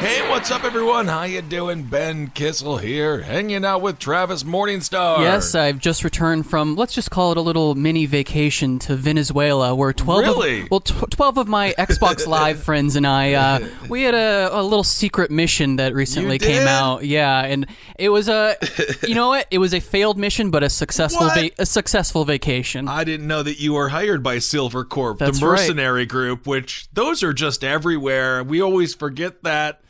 Hey, what's up, everyone? How you doing? Ben Kissel here, hanging out with Travis Morningstar. Yes, I've just returned from, let's just call it a little mini vacation to Venezuela, where 12 Really? of, well, tw- 12 of my Xbox Live friends and I, uh, we had a, a little secret mission that recently came out. Yeah, and it was a, you know what? It was a failed mission, but a successful, va- a successful vacation. I didn't know that you were hired by Silvercorp, That's the right. mercenary group, which those are just everywhere. We always forget that.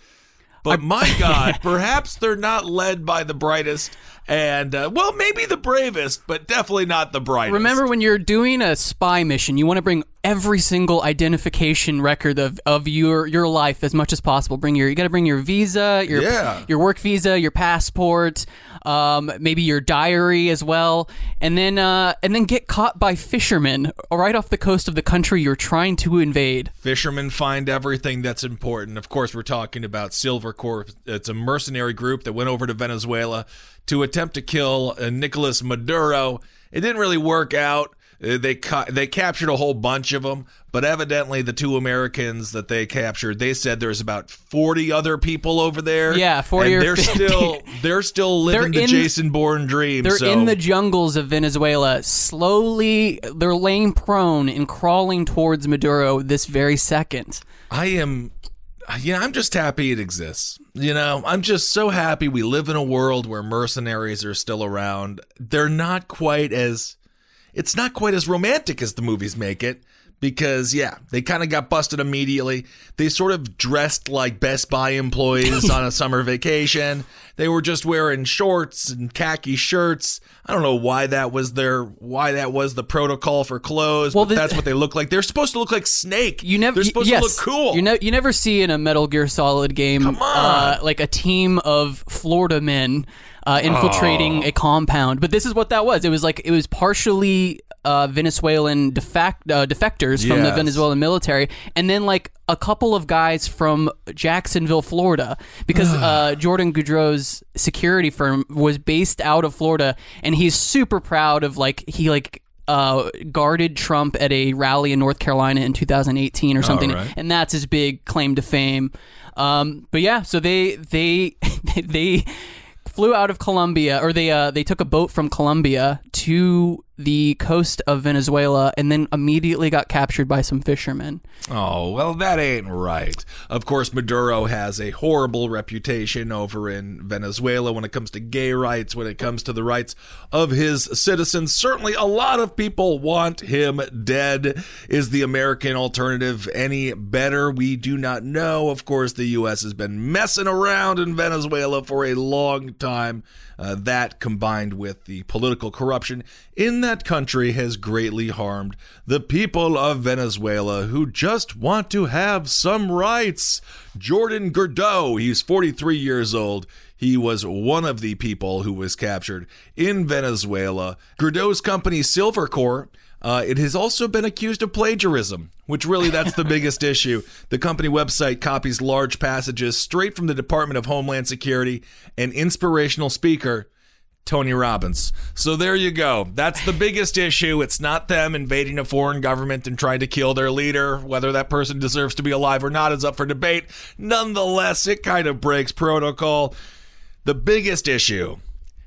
But my God, perhaps they're not led by the brightest and, uh, well, maybe the bravest, but definitely not the brightest. Remember when you're doing a spy mission, you want to bring every single identification record of, of your your life as much as possible. Bring your you got to bring your visa, your Yeah. your work visa, your passport, um, maybe your diary as well, and then uh, and then get caught by fishermen right off the coast of the country you're trying to invade. Fishermen find everything that's important. Of course, we're talking about Silvercorp. It's a mercenary group that went over to Venezuela to attempt to kill uh, Nicolas Maduro. It didn't really work out. Uh, They ca- they captured a whole bunch of them, but evidently the two Americans that they captured, they said there's about 40 other people over there. Yeah, 40 and or they're 50. still they're still living They're the in- Jason Bourne dream. They're so. in the jungles of Venezuela, slowly. They're laying prone and crawling towards Maduro this very second. I am know, I'm just happy it exists. You know, I'm just so happy we live in a world where mercenaries are still around. They're not quite as it's not quite as romantic as the movies make it because yeah, they kind of got busted immediately. They sort of dressed like Best Buy employees on a summer vacation. They were just wearing shorts and khaki shirts. I don't know why that was their why that was the protocol for clothes, Well, but the- that's what they look like. They're supposed to look like Snake. You never. They're supposed yes, to look cool. You, ne- you never see in a Metal Gear Solid game. Uh, like a team of Florida men uh, infiltrating a compound. But this is what that was. It was like it was partially uh, Venezuelan defect uh, defectors from the Yes. Venezuelan military, and then like a couple of guys from Jacksonville, Florida, because uh, Jordan Goudreau's security firm was based out of Florida, and he's super proud of like he like. Uh, guarded Trump at a rally in North Carolina in 2018 or something, right. and that's his big claim to fame. Um, but yeah, so they they they flew out of Colombia, or they uh, they took a boat from Colombia to the coast of Venezuela, and then immediately got captured by some fishermen. Oh, well, that ain't right. Of course, Maduro has a horrible reputation over in Venezuela when it comes to gay rights, when it comes to the rights of his citizens. Certainly, a lot of people want him dead. Is the American alternative any better? We do not know. Of course, the U.S. has been messing around in Venezuela for a long time. Uh, that combined with the political corruption in that country has greatly harmed the people of Venezuela who just want to have some rights. Jordan Goudreau, he's 43 years old. He was one of the people who was captured in Venezuela. Goudreau's company Silvercorp uh, it has also been accused of plagiarism, which really that's the biggest issue. The company website copies large passages straight from the Department of Homeland Security and inspirational speaker Tony Robbins. So there you go. That's the biggest issue. It's not them invading a foreign government and trying to kill their leader. Whether that person deserves to be alive or not is up for debate. Nonetheless, it kind of breaks protocol. The biggest issue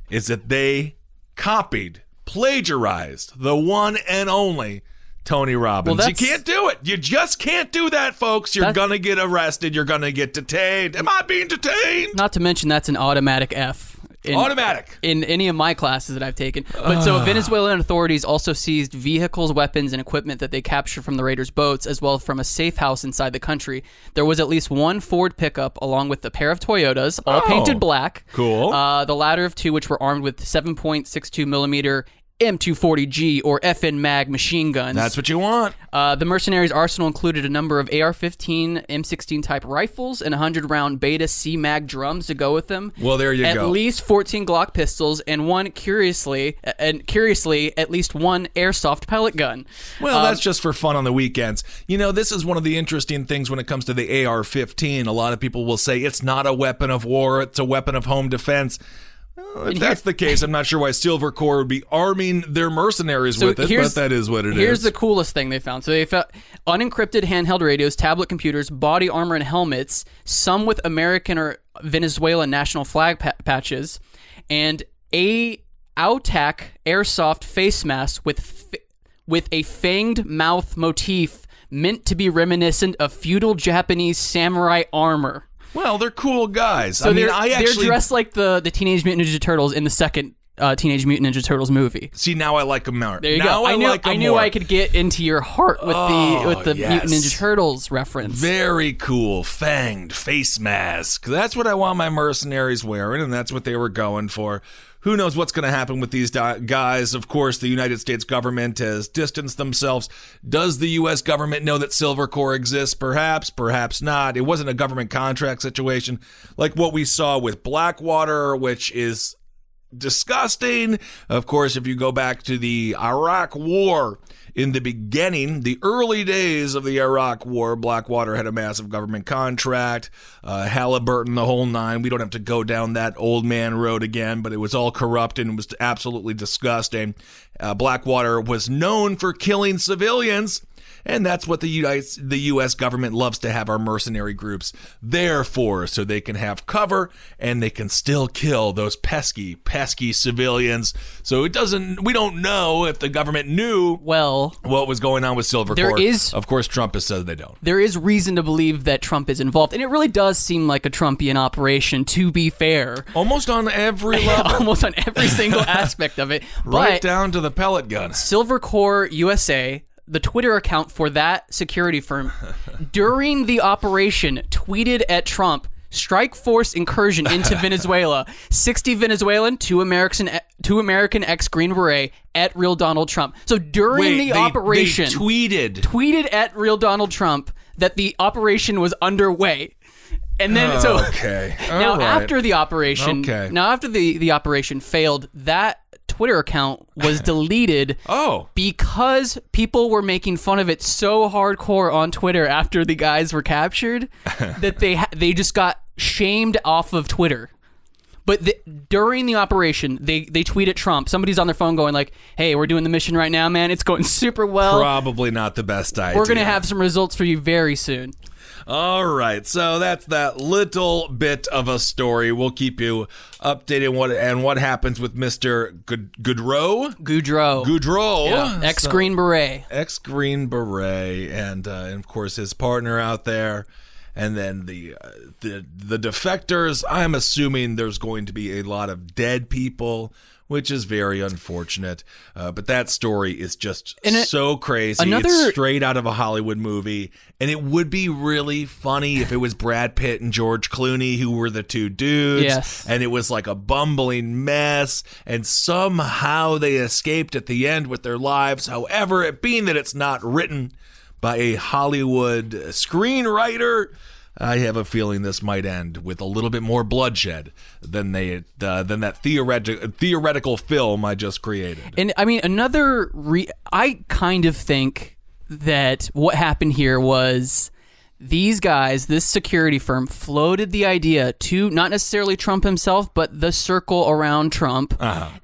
is that they copied, plagiarized the one and only Tony Robbins. Well, you can't do it. You just can't do that, folks. You're going to get arrested. You're going to get detained. Am I being detained? Not to mention that's an automatic F. In, Automatic. in any of my classes that I've taken. But so Venezuelan authorities also seized vehicles, weapons, and equipment that they captured from the raiders' boats, as well as from a safe house inside the country. There was at least one Ford pickup, along with a pair of Toyotas, all Oh. painted black. Cool. Uh, the latter of two, which were armed with 7.62 millimeter M240G or FN Mag machine guns. That's what you want. Uh, the mercenaries' arsenal included a number of AR-15, M16 type rifles, and 100 round Beta C Mag drums to go with them. Well, there you at go. At least 14 Glock pistols and one curiously, and curiously, at least one airsoft pellet gun. Well, Um, that's just for fun on the weekends. You know, this is one of the interesting things when it comes to the AR 15. A lot of people will say it's not a weapon of war, it's a weapon of home defense. Well, if that's the case, I'm not sure why Silvercorp would be arming their mercenaries with it, but that is what it is. here's the coolest thing they found. So they found unencrypted handheld radios, tablet computers, body armor, and helmets. Some with American or Venezuelan national flag pa- patches, and a Autac airsoft face mask with f- with a fanged mouth motif meant to be reminiscent of feudal Japanese samurai armor. Well, they're cool guys. So I mean, they're, I they're dressed like the the Teenage Mutant Ninja Turtles in the second uh, Teenage Mutant Ninja Turtles movie. see now I like them more. There you now go. I, knew like 'em I knew more. I could get into your heart with Oh, the with the yes. Mutant Ninja Turtles reference. Very cool, fanged face mask. That's what I want my mercenaries wearing, and that's what they were going for. Who knows what's going to happen with these guys? Of course, the United States government has distanced themselves. Does the U.S. government know that Silvercorp exists? Perhaps, perhaps not. It wasn't a government contract situation like what we saw with Blackwater, which is disgusting. Of course, if you go back to the Iraq War, in the beginning, the early days of the Iraq War, Blackwater had a massive government contract, uh, Halliburton, the whole nine. We don't have to go down that old man road again, but it was all corrupt and it was absolutely disgusting. Uh, Blackwater was known for killing civilians. And that's what the U.S. the U.S. government loves to have our mercenary groups there for, so they can have cover and they can still kill those pesky, pesky civilians. So it doesn't. We don't know if the government knew well, what was going on with Silver There is- of course, Trump has said they don't. there is reason to believe that Trump is involved, and it really does seem like a Trumpian operation. To be fair, Almost on every level, almost on every single aspect of it. right But down to the pellet gun. Silvercorp USA, the Twitter account for that security firm, during the operation, tweeted at Trump. Strike force incursion into Venezuela. 60 Venezuelan, two American, eh, two American ex Green Beret at real Donald Trump. So during Wait, the they- operation, they tweeted. tweeted at real Donald Trump that the operation was underway. And then so oh, Okay. now right. after the operation Okay. now after the the operation failed, that Twitter account was deleted Oh. because people were making fun of it so hardcore on Twitter after the guys were captured that they ha- they just got shamed off of Twitter. But the, during the operation, they they tweet at Trump. Somebody's on their phone going like, "Hey, we're doing the mission right now, man. It's going super well. Probably not the best idea. We're gonna have some results for you very soon." All right, so that's that little bit of a story. We'll keep you updated on what and what happens with Mister Good Goodrow. Goudreau, Goudreau, ex Green Beret. ex Green Beret, and, uh, and of course his partner out there, and then the uh, the the defectors. I'm assuming there's going to be a lot of dead people. Which is very unfortunate, uh, but that story is just And it- so crazy. another- it's straight out of a Hollywood movie, and it would be really funny if it was Brad Pitt and George Clooney who were the two dudes, Yes. and it was like a bumbling mess, and somehow they escaped at the end with their lives. However, it being that it's not written by a Hollywood screenwriter. I have a feeling this might end with a little bit more bloodshed than they uh, than that theoretic, theoretical film I just created. And I mean, another re- I kind of think that what happened here was these guys, this security firm, floated the idea to not necessarily Trump himself, but the circle around Trump,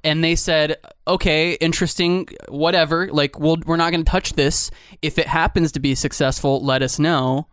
and they said, "Okay, interesting, whatever. Like, we'll, we're not going to touch this. If it happens to be successful, let us know."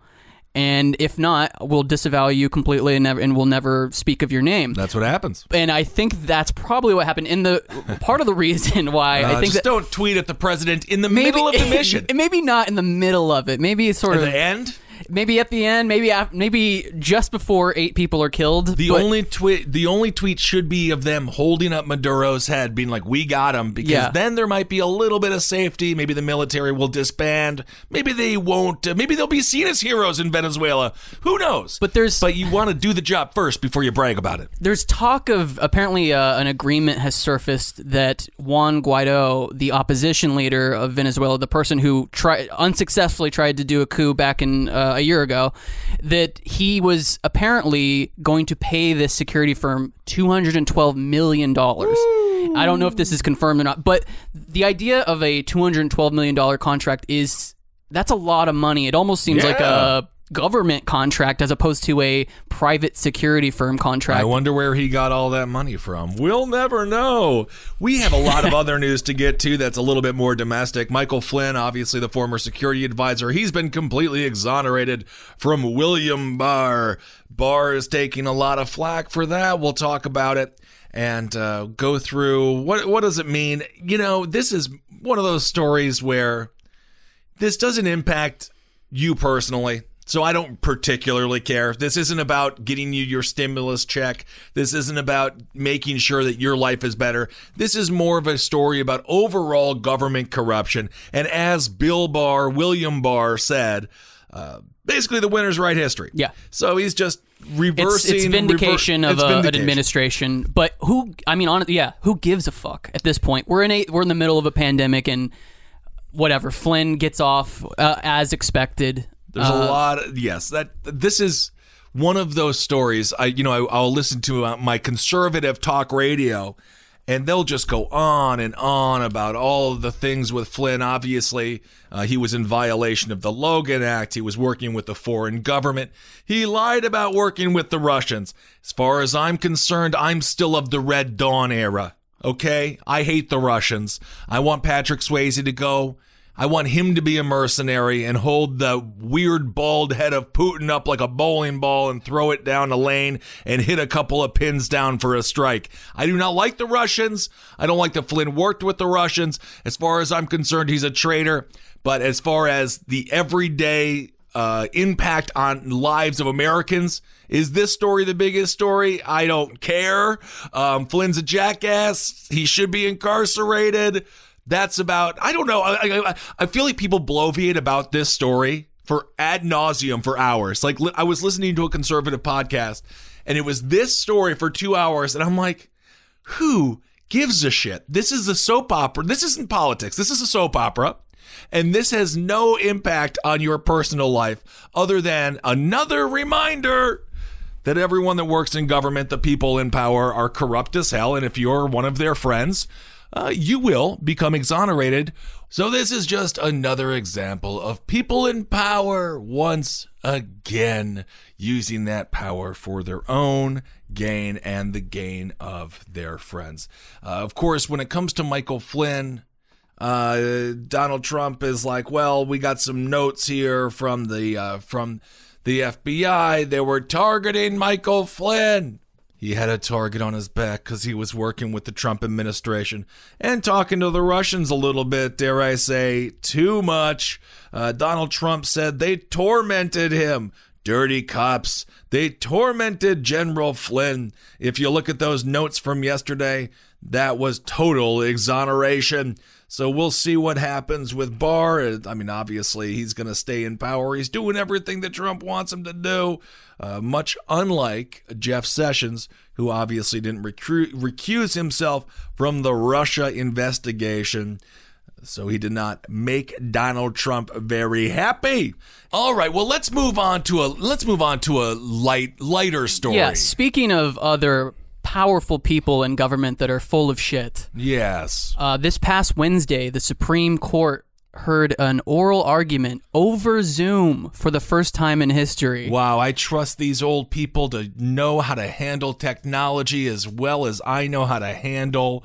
And if not, we'll disavow you completely and never, and we'll never speak of your name That's what happens. and I think that's probably what happened. In the part of the reason why Uh, I think just that don't tweet at the president in the maybe middle of the mission. maybe not in the middle of it. Maybe sort At of the end, maybe at the end, maybe af- maybe just before eight people are killed. The but- only tweet, the only tweet should be of them holding up Maduro's head, being like, "We got him," because Yeah. then there might be a little bit of safety. Maybe the military will disband. Maybe they won't. Uh, maybe they'll be seen as heroes in Venezuela. Who knows? But there's- but you want to do the job first before you brag about it. There's talk of apparently uh, an agreement has surfaced that Juan Guaido, the opposition leader of Venezuela, the person who tried unsuccessfully tried to do a coup back in uh, a year ago, that he was apparently going to pay this security firm 212 million dollars. I don't know if this is confirmed or not, but the idea of a 212 million dollar contract is that's a lot of money. It almost seems like a government contract as opposed to a private security firm contract. I wonder where he got all that money from. We'll never know. We have a lot of other news to get to that's a little bit more domestic. Michael Flynn, obviously the former security advisor, he's been completely exonerated from William Barr. Barr is taking a lot of flack for that. We'll talk about it and uh, go through what what does it mean. You know, this is one of those stories where this doesn't impact you personally. So I don't particularly care. This isn't about getting you your stimulus check. This isn't about making sure that your life is better. This is more of a story about overall government corruption. And as Bill Barr, William Barr said, uh, basically the winners write history. Yeah. So he's just it's, reversing. it's vindication rever- of it's a, an administration. But who? I mean, on yeah, who gives a fuck at this point? We're in a we're in the middle of a pandemic, and whatever. Flynn gets off uh, as expected. There's Uh, a lot. Of, yes, that this is one of those stories. I you know I, I'll listen to uh, my conservative talk radio, and they'll just go on and on about all of the things with Flynn. Obviously, uh, he was in violation of the Logan Act. He was working with the foreign government. He lied about working with the Russians. As far as I'm concerned, I'm still of the Red Dawn era. Okay, I hate the Russians. I want Patrick Swayze to go. I want him to be a mercenary and hold the weird bald head of Putin up like a bowling ball and throw it down the lane and hit a couple of pins down for a strike. I do not like the Russians. I don't like that Flynn worked with the Russians. As far as I'm concerned, he's a traitor. But as far as the everyday uh, impact on lives of Americans. Is this story the biggest story? I don't care. Um, Flynn's a jackass. He should be incarcerated. That's about. I don't know. I, I, I feel like people bloviate about this story for ad nauseum for hours. Like li- I was listening to a conservative podcast, and it was this story for two hours, and I'm like, who gives a shit? This is a soap opera. This isn't politics. This is a soap opera. And this has no impact on your personal life other than another reminder that everyone that works in government, the people in power, are corrupt as hell. And if you're one of their friends, uh, you will become exonerated. So, this is just another example of people in power once again using that power for their own gain and the gain of their friends. Uh, of course, when it comes to Michael Flynn, uh, Donald Trump is like, well, we got some notes here from the uh, from the FBI. They were targeting Michael Flynn. He had a target on his back because he was working with the Trump administration and talking to the Russians a little bit, dare I say, too much. Uh, Donald Trump said they tormented him. Dirty cops. They tormented General Flynn. If you look at those notes from yesterday, that was total exoneration. So we'll see what happens with Barr. I mean, obviously, he's going to stay in power. He's doing everything that Trump wants him to do, uh, much unlike Jeff Sessions, who obviously didn't recru- recuse himself from the Russia investigation. So he did not make Donald Trump very happy. All right, well let's move on to a let's move on to a light lighter story. Yeah, speaking of other powerful people in government that are full of shit, Yes. uh, this past Wednesday, the Supreme Court heard an oral argument over Zoom for the first time in history. Wow, I trust these old people to know how to handle technology as well as I know how to handle.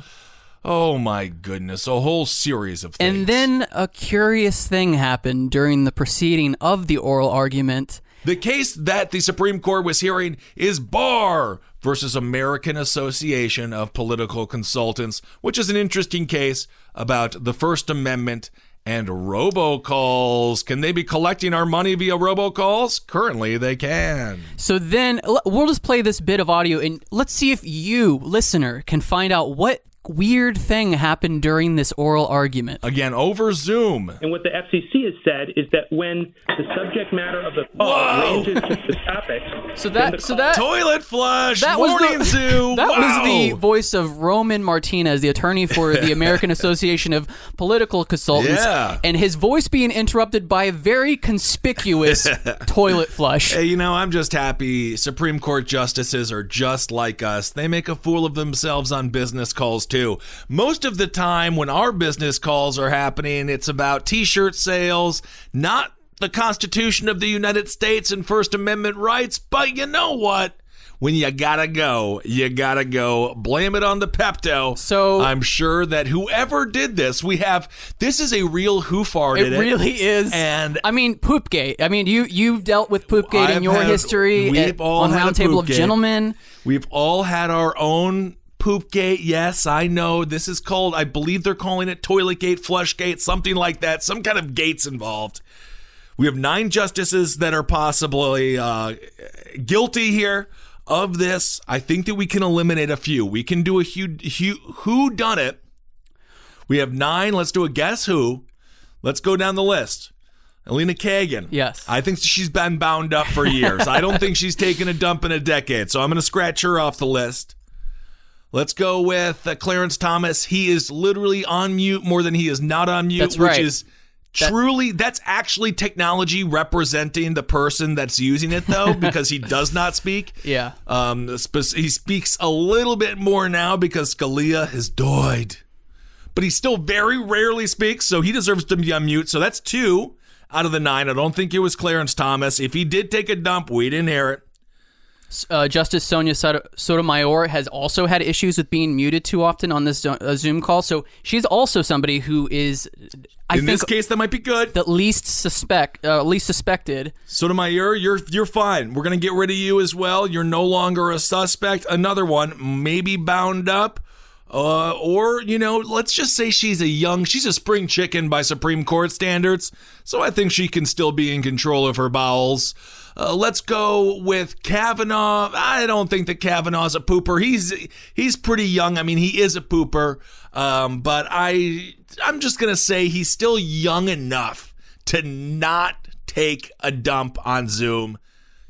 Oh my goodness, a whole series of things. And then a curious thing happened during the proceeding of the oral argument. the case that the Supreme Court was hearing is Barr versus American Association of Political Consultants, which is an interesting case about the First Amendment and robocalls. Can they be collecting our money via robocalls? Currently, they can. So then we'll just play this bit of audio and let's see if you, listener, can find out what weird thing happened during this oral argument. Again, over Zoom. And what the FCC has said is that when the subject matter of the call Whoa. ranges to the topic, So that the so that Toilet flush. that was morning the, zoo. That was the voice of Roman Martinez, the attorney for the American Association of Political Consultants, Yeah. and his voice being interrupted by a very conspicuous toilet flush. Hey, you know, I'm just happy Supreme Court justices are just like us. They make a fool of themselves on business calls, too. Most of the time, when our business calls are happening, it's about t shirt sales, not the Constitution of the United States and First Amendment rights. But you know what? When you gotta go, you gotta go. Blame it on the Pepto. So- I'm sure that whoever did this, we have. This is a real who farted It really is. And I mean, Poopgate. I mean, you you've dealt with Poopgate in I've your had- history we've at- all on Roundtable of Gentlemen. We've all had our own poop gate. Yes, I know. This is called, I believe they're calling it toilet gate, flush gate, something like that. Some kind of gates involved. We have nine justices that are possibly uh, guilty here of this. I think that we can eliminate a few. We can do a who, who, who done it. We have nine. Let's do a guess who. Let's go down the list. Elena Kagan. Yes. I think she's been bound up for years. I don't think she's taken a dump in a decade, so I'm going to scratch her off the list. Let's go with uh, Clarence Thomas. He is literally on mute more than he is not on mute, That's which right. is truly that's actually technology representing the person that's using it though because he does not speak. Yeah. Um he speaks a little bit more now because Scalia has died. But he still very rarely speaks, so he deserves to be on mute. So that's two out of the nine. I don't think it was Clarence Thomas. If he did take a dump, we didn't hear it. Uh, Justice Sonia Sotomayor has also had issues with being muted too often on this uh, Zoom call. So she's also somebody who is, I In think, this case, that might be good. the least suspect, uh, least suspected. Sotomayor, you're you're fine. We're gonna get rid of you as well. You're no longer a suspect. Another one, maybe bound up. Uh, or you know, let's just say she's a young, she's a spring chicken by Supreme Court standards. So I think she can still be in control of her bowels. Uh, let's go with Kavanaugh. I don't think that Kavanaugh's a pooper. He's he's pretty young. I mean, he is a pooper. Um, but I I'm just gonna say he's still young enough to not take a dump on Zoom.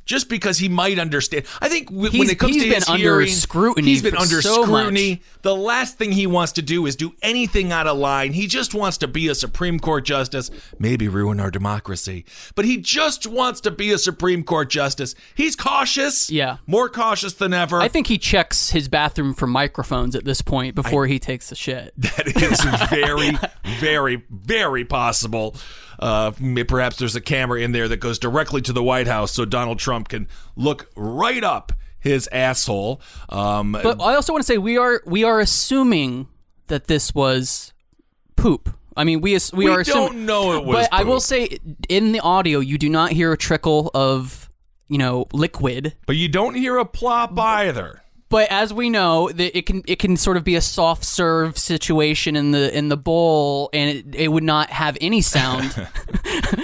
Just because he might understand, I think w- when it comes he's to been his under hearing, scrutiny he's been under so scrutiny. The last thing he wants to do is do anything out of line. He just wants to be a Supreme Court justice, maybe ruin our democracy. But he just wants to be a Supreme Court justice. He's cautious. Yeah. More cautious than ever. I think he checks his bathroom for microphones at this point before he takes a shit. that is very, very, very possible. Uh, perhaps there's a camera in there that goes directly to the White House so Donald Trump can look right up his asshole. Um, But I also want to say we are we are assuming that this was poop. I mean, we we, We are assuming, don't know it was But I will say, in the audio, you do not hear a trickle of you know liquid. but you don't hear a plop either. But as we know, that it can it can sort of be a soft serve situation in the in the bowl, and it, it would not have any sound.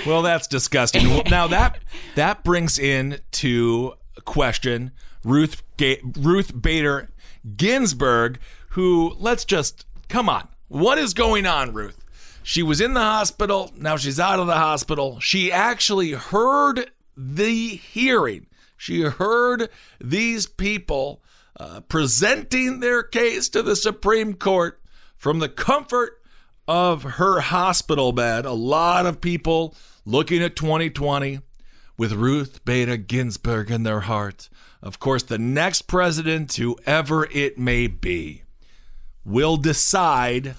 Well, that's disgusting. Well, now that that brings in to question Ruth Ga- Ruth Bader Ginsburg, who let's just come on. What is going on, Ruth? She was in the hospital. Now she's out of the hospital. She actually heard the hearing. She heard these people uh, presenting their case to the Supreme Court from the comfort of her hospital bed. A lot of people looking at 2020 with Ruth Bader Ginsburg in their heart. Of course, the next president, whoever it may be, will decide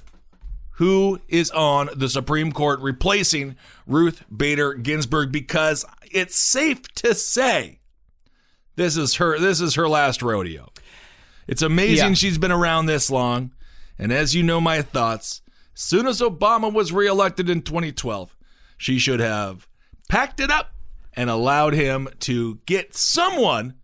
who is on the Supreme Court replacing Ruth Bader Ginsburg because it's safe to say this is her this is her last rodeo. It's amazing Yeah. she's been around this long. And as you know my thoughts, as soon as Obama was reelected in 2012, she should have packed it up and allowed him to get someone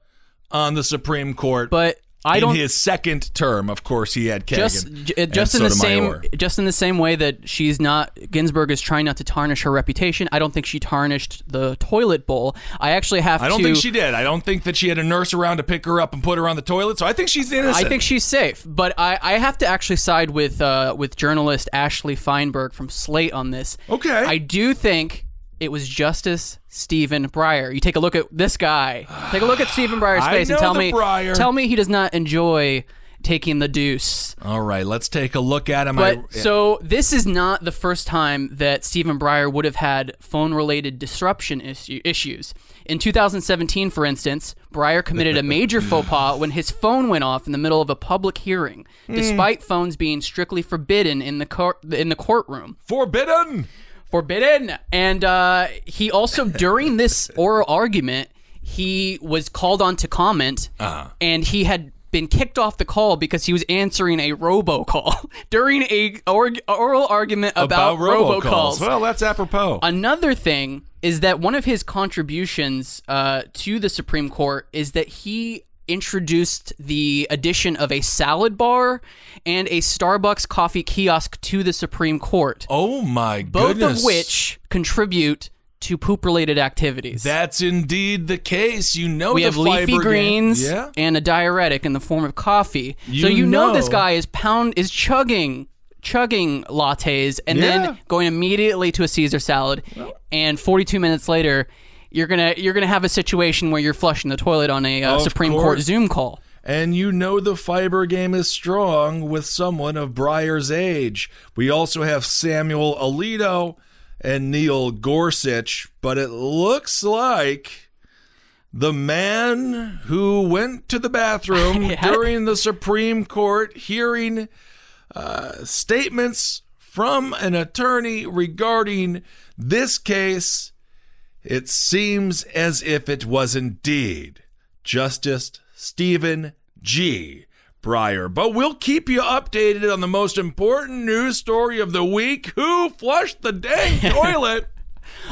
on the Supreme Court. but I in don't in his second term, of course, he had Kagan. just j- just in the same just in the same way that she's not Ginsburg is trying not to tarnish her reputation. I don't think she tarnished the toilet bowl. I actually have to I don't to think she did. I don't think that she had a nurse around to pick her up and put her on the toilet. So I think she's innocent. I think she's safe, but I, I have to actually side with uh, with journalist Ashley Feinberg from Slate on this. Okay. I do think it was Justice Stephen Breyer. You take a look at this guy. Take a look at Stephen Breyer's face and tell me Breyer. tell me he does not enjoy taking the deuce. All right, let's take a look at him. But I- so this is not the first time that Stephen Breyer would have had phone-related disruption issue, issues. In 2017, for instance, Breyer committed a major faux pas when his phone went off in the middle of a public hearing, Hmm. despite phones being strictly forbidden in the court in the courtroom. forbidden. Forbidden. And uh, he also during this oral argument, he was called on to comment, Uh-huh. and he had been kicked off the call because he was answering a robocall during a or- oral argument about, robocalls. Well, that's apropos. Another thing is that one of his contributions uh, to the Supreme Court is that he introduced the addition of a salad bar and a Starbucks coffee kiosk to the Supreme Court, oh my both goodness. Both of which contribute to poop-related activities. That's indeed the case. You know we the have leafy greens. Yeah. and a diuretic in the form of coffee. so You you know, this guy is pound is chugging chugging lattes and Yeah. then going immediately to a Caesar salad. and 42 minutes later, you're gonna you're gonna have a situation where you're flushing the toilet on a uh, Supreme Court. Zoom call. And you know the fiber game is strong with someone of Breyer's age. We also have Samuel Alito and Neil Gorsuch, but it looks like the man who went to the bathroom Yeah. during the Supreme Court hearing uh, statements from an attorney regarding this case, it seems as if it was indeed Justice Stephen G. Breyer. But we'll keep you updated on the most important news story of the week who flushed the dang toilet?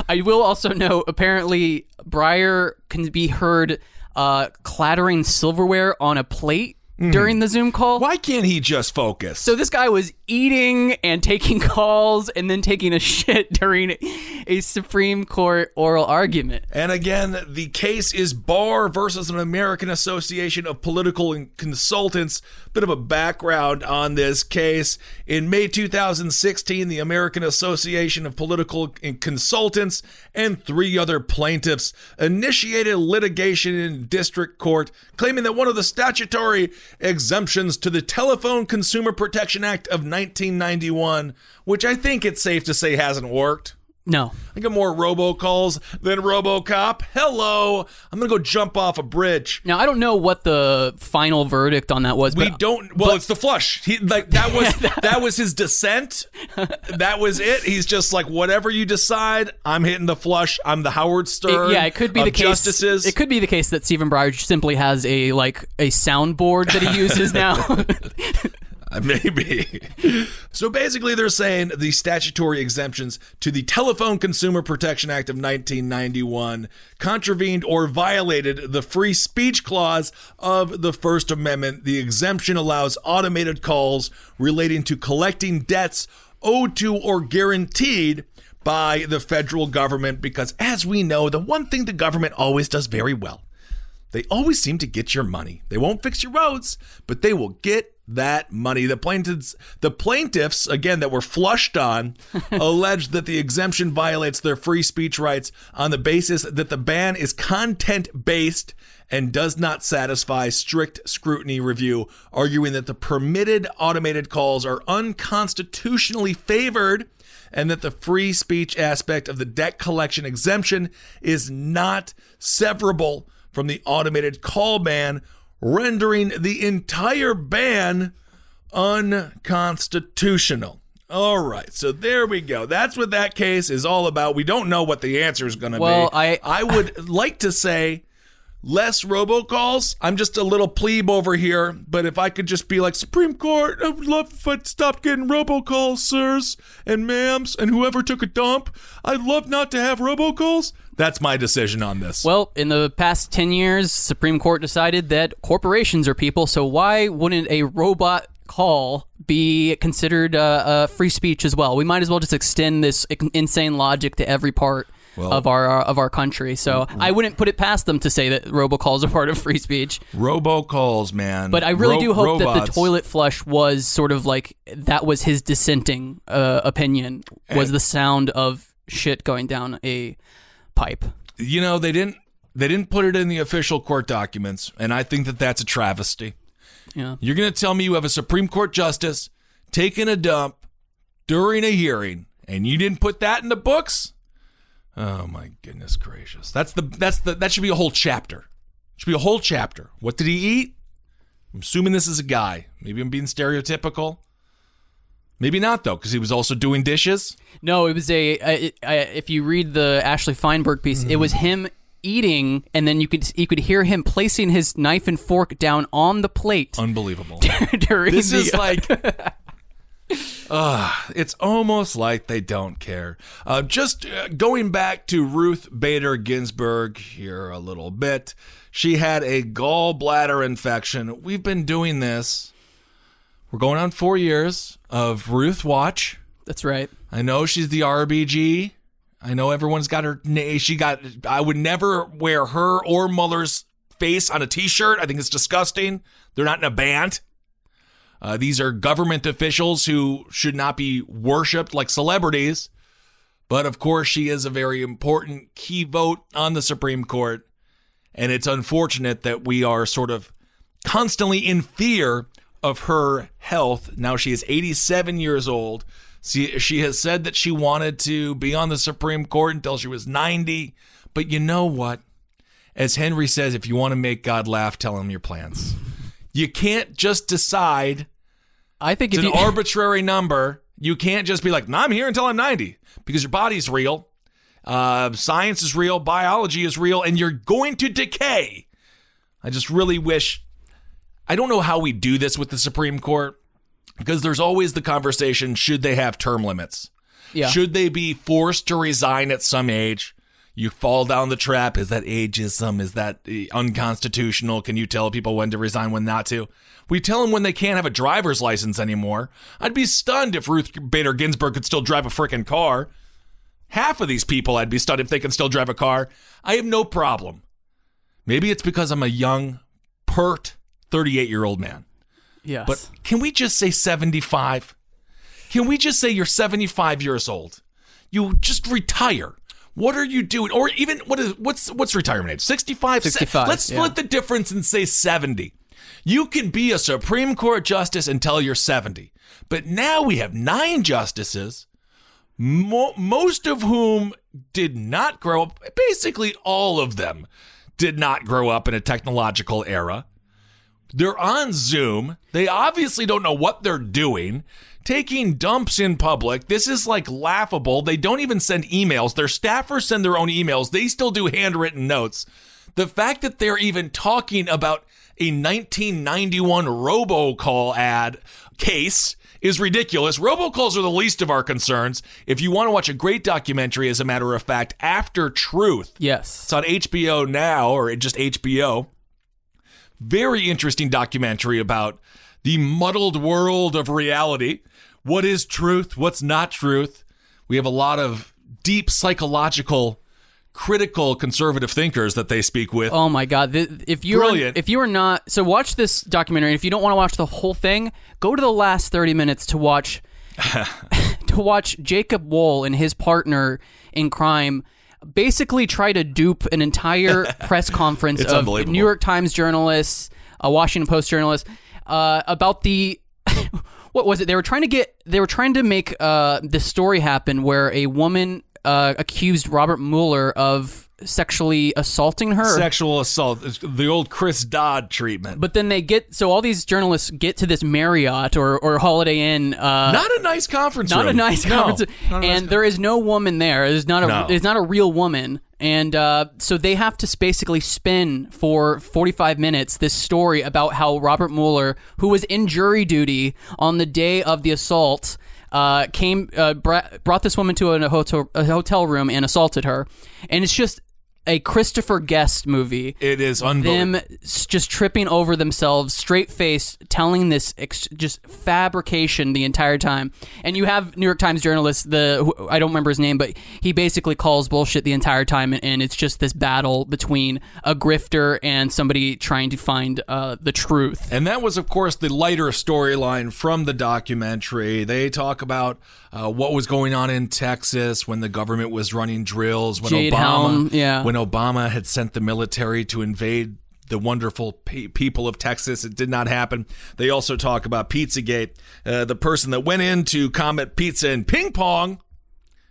I will also note apparently Breyer can be heard uh, clattering silverware on a plate Hmm. during the Zoom call. Why can't he just focus? So this guy was eating and taking calls and then taking a shit during a Supreme Court oral argument. And again, the case is Barr versus an American Association of Political Consultants. Bit of a background on this case. In May 2016, the American Association of Political Consultants and three other plaintiffs initiated litigation in district court claiming that one of the statutory exemptions to the Telephone Consumer Protection Act of 1991, which I think it's safe to say hasn't worked. No. I got more robocalls than RoboCop. Hello, I'm gonna go jump off a bridge. Now I don't know what the final verdict on that was. We but don't. Well, it's the flush. He like that was that was his descent. That was it. He's just like whatever you decide. I'm hitting the flush. I'm the Howard Stern. It- yeah, it could be the case. Justices. It could be the case that Stephen Breyer simply has a like a soundboard that he uses now. Maybe. so basically, they're saying the statutory exemptions to the Telephone Consumer Protection Act of 1991 contravened or violated the free speech clause of the First Amendment. The exemption allows automated calls relating to collecting debts owed to or guaranteed by the federal government because, as we know, the one thing the government always does very well they always seem to get your money. They won't fix your roads, but they will get that money. The plaintiffs, the plaintiffs again that were flushed on, alleged that the exemption violates their free speech rights on the basis that the ban is content based and does not satisfy strict scrutiny review, arguing that the permitted automated calls are unconstitutionally favored and that the free speech aspect of the debt collection exemption is not severable from the automated call ban, rendering the entire ban unconstitutional. All right, so there we go. That's what that case is all about. We don't know what the answer is going to Well, be. I- I would like to say less robocalls. I'm just a little plebe over here, but if I could just be like Supreme Court, I would love if I'd stop getting robocalls, sirs and ma'ams, and whoever took a dump. I'd love not to have robocalls. That's my decision on this. Well, in the past 10 years, Supreme Court decided that corporations are people, so why wouldn't a robot call be considered uh, uh, free speech as well? We might as well just extend this insane logic to every part of our uh, of our country. So I wouldn't put it past them to say that robocalls are part of free speech. robocalls, man. But I really Ro- do hope that the toilet flush was sort of like that was his dissenting uh, opinion was the sound of shit going down a pipe. you know they didn't they didn't put it in the official court documents and i think that that's a travesty Yeah. you're going to tell me you have a supreme court justice taking a dump during a hearing and you didn't put that in the books oh my goodness gracious. That's the that's the that should be a whole chapter. Should be a whole chapter. What did he eat? I'm assuming this is a guy. Maybe i'm being stereotypical. Maybe not though because he was also doing dishes. No, it was a. if you read the Ashley Feinberg piece, it was him eating, and then you could you could hear him placing his knife and fork down on the plate. Unbelievable. During This the. is like, uh, it's almost like they don't care. Uh, just uh, going back to Ruth Bader Ginsburg here a little bit. She had a gallbladder infection. We've been doing this. We're going on four years of Ruth Watch. That's right. I know she's the RBG. I know everyone's got her. She got. I would never wear her or Mueller's face on a T-shirt. I think it's disgusting. They're not in a band. Uh, these are government officials who should not be worshipped like celebrities. But of course, she is a very important key vote on the Supreme Court. And it's unfortunate that we are sort of constantly in fear of her health. Now she is 87 years old. She, she has said that she wanted to be on the Supreme Court until she was 90. But you know what? As Henry says, if you want to make God laugh, tell him your plans. You can't just decide I think it's if an you arbitrary number. You can't just be like, no, I'm here until I'm 90 because your body's real. Uh, science is real. Biology is real. And you're going to decay. I just really wish. I don't know how we do this with the Supreme Court because there's always the conversation should they have term limits? yeah. Should they be forced to resign at some age? You fall down the trap. Is that ageism? Is that uh, unconstitutional? Can you tell people when to resign, when not to? We tell them when they can't have a driver's license anymore. I'd be stunned if Ruth Bader Ginsburg could still drive a freaking car. Half of these people, I'd be stunned if they can still drive a car. I have no problem. Maybe it's because I'm a young, pert, 38 year old man. yes. But can we just say 75? Can we just say you're 75 years old? You just retire. What are you doing? Or even what is what's what's retirement age? 65? 65, Let's yeah. split the difference and say 70. You can be a Supreme Court justice until you're 70. But now we have nine justices, mo- most of whom did not grow up, basically all of them did not grow up in a technological era. They're on Zoom. They obviously don't know what they're doing. Taking dumps in public. This is like laughable. They don't even send emails. Their staffers send their own emails. They still do handwritten notes. The fact that they're even talking about a 1991 robocall ad case is ridiculous. Robocalls are the least of our concerns. If you want to watch a great documentary, as a matter of fact, After Truth, yes. it's on HBO now, or just HBO. Very interesting documentary about the muddled world of reality. What is truth? What's not truth? We have a lot of deep psychological, critical conservative thinkers that they speak with. Oh my god! If you are Brilliant. if you are not so watch this documentary. and If you don't want to watch the whole thing, go to the last thirty minutes to watch to watch Jacob Wohl and his partner in crime basically try to dupe an entire press conference It's of. New York Times journalists, a Washington Post journalist, uh, about the what was it? They were trying to get they were trying to make uh, this story happen where a woman uh, accused Robert Mueller of sexually assaulting her. Sexual assault, the old Chris Dodd treatment. But then they get so all these journalists get to this Marriott or, or Holiday Inn, uh, not a nice conference not room. a nice conference, not a nice and there is no woman there. There's not a No. there's not a real woman, And uh, so they have to basically spin for 45 minutes this story about how Robert Mueller, who was in jury duty on the day of the assault, uh, came uh, brought this woman to a hotel a hotel room and assaulted her, and it's just a Christopher Guest movie. It is unbelievable. Them just tripping over themselves, straight face, telling this ex- just fabrication the entire time. And you have New York Times journalist, the who, I don't remember his name, but he basically calls bullshit the entire time, and, and it's just this battle between a grifter and somebody trying to find uh, the truth. And that was, of course, the lighter storyline from the documentary. They talk about uh, what was going on in Texas when the government was running drills, when Jade Obama, Helm, yeah. when Obama had sent the military to invade the wonderful pe- people of Texas. It did not happen. They also talk about Pizzagate, uh, the person that went into Comet Pizza and ping pong.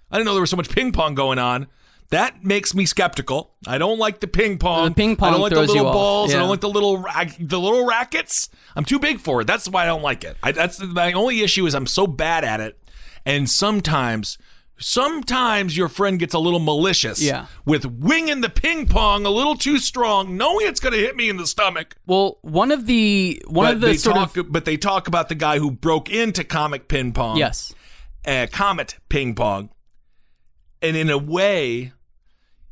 I didn't know there was so much ping pong going on. That makes me skeptical. I don't like the ping pong. The ping pong I don't like the little balls. I yeah. don't like the little ra- the little rackets. I'm too big for it. That's why I don't like it. I, that's my only issue is I'm so bad at it, and sometimes. Sometimes your friend gets a little malicious Yeah. with winging the ping pong a little too strong, knowing it's going to hit me in the stomach. Well, one of the one but of the they sort talk, of but they talk about the guy who broke into comic ping pong. yes, uh, Comet Ping Pong. And in a way,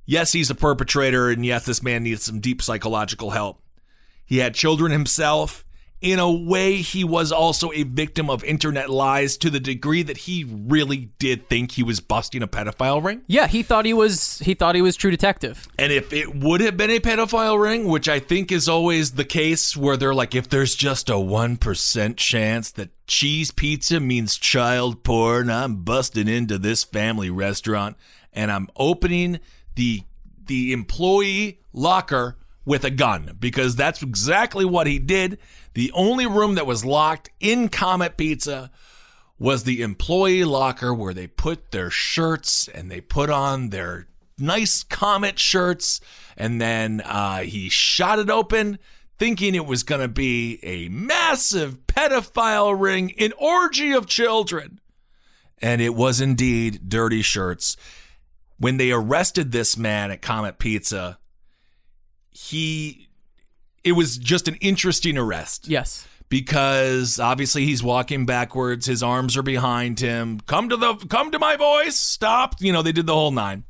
yes, he's a perpetrator, and yes, this man needs some deep psychological help. He had children himself. In a way, he was also a victim of internet lies to the degree that he really did think he was busting a pedophile ring. yeah, he thought he was he thought he was True Detective. And if it would have been a pedophile ring, which I think is always the case, where they're like, if there's just a 1% chance that cheese pizza means child porn, I'm busting into this family restaurant and I'm opening the the employee locker with a gun because that's exactly what he did. The only room that was locked in Comet Pizza was the employee locker where they put their shirts and they put on their nice Comet shirts. And then uh, he shot it open, thinking it was going to be a massive pedophile ring, an orgy of children. And it was indeed dirty shirts. When they arrested this man at Comet Pizza, he. It was just an interesting arrest Yes. because obviously he's walking backwards his arms are behind him come to the come to my voice stop you know they did the whole nine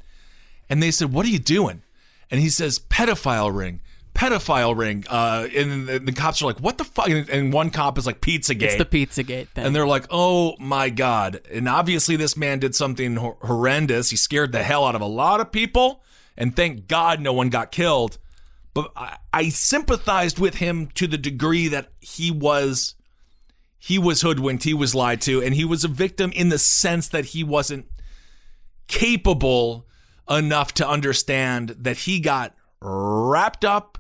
and they said what are you doing and he says pedophile ring pedophile ring uh and the, the cops are like what the fuck and, and one cop is like pizza gate. It's the Pizzagate thing. and they're like, "Oh my god!" And obviously, this man did something hor- horrendous. He scared the hell out of a lot of people, and thank God no one got killed. But I, I sympathized with him to the degree that he was, he was hoodwinked, he was lied to, and he was a victim in the sense that he wasn't capable enough to understand that he got wrapped up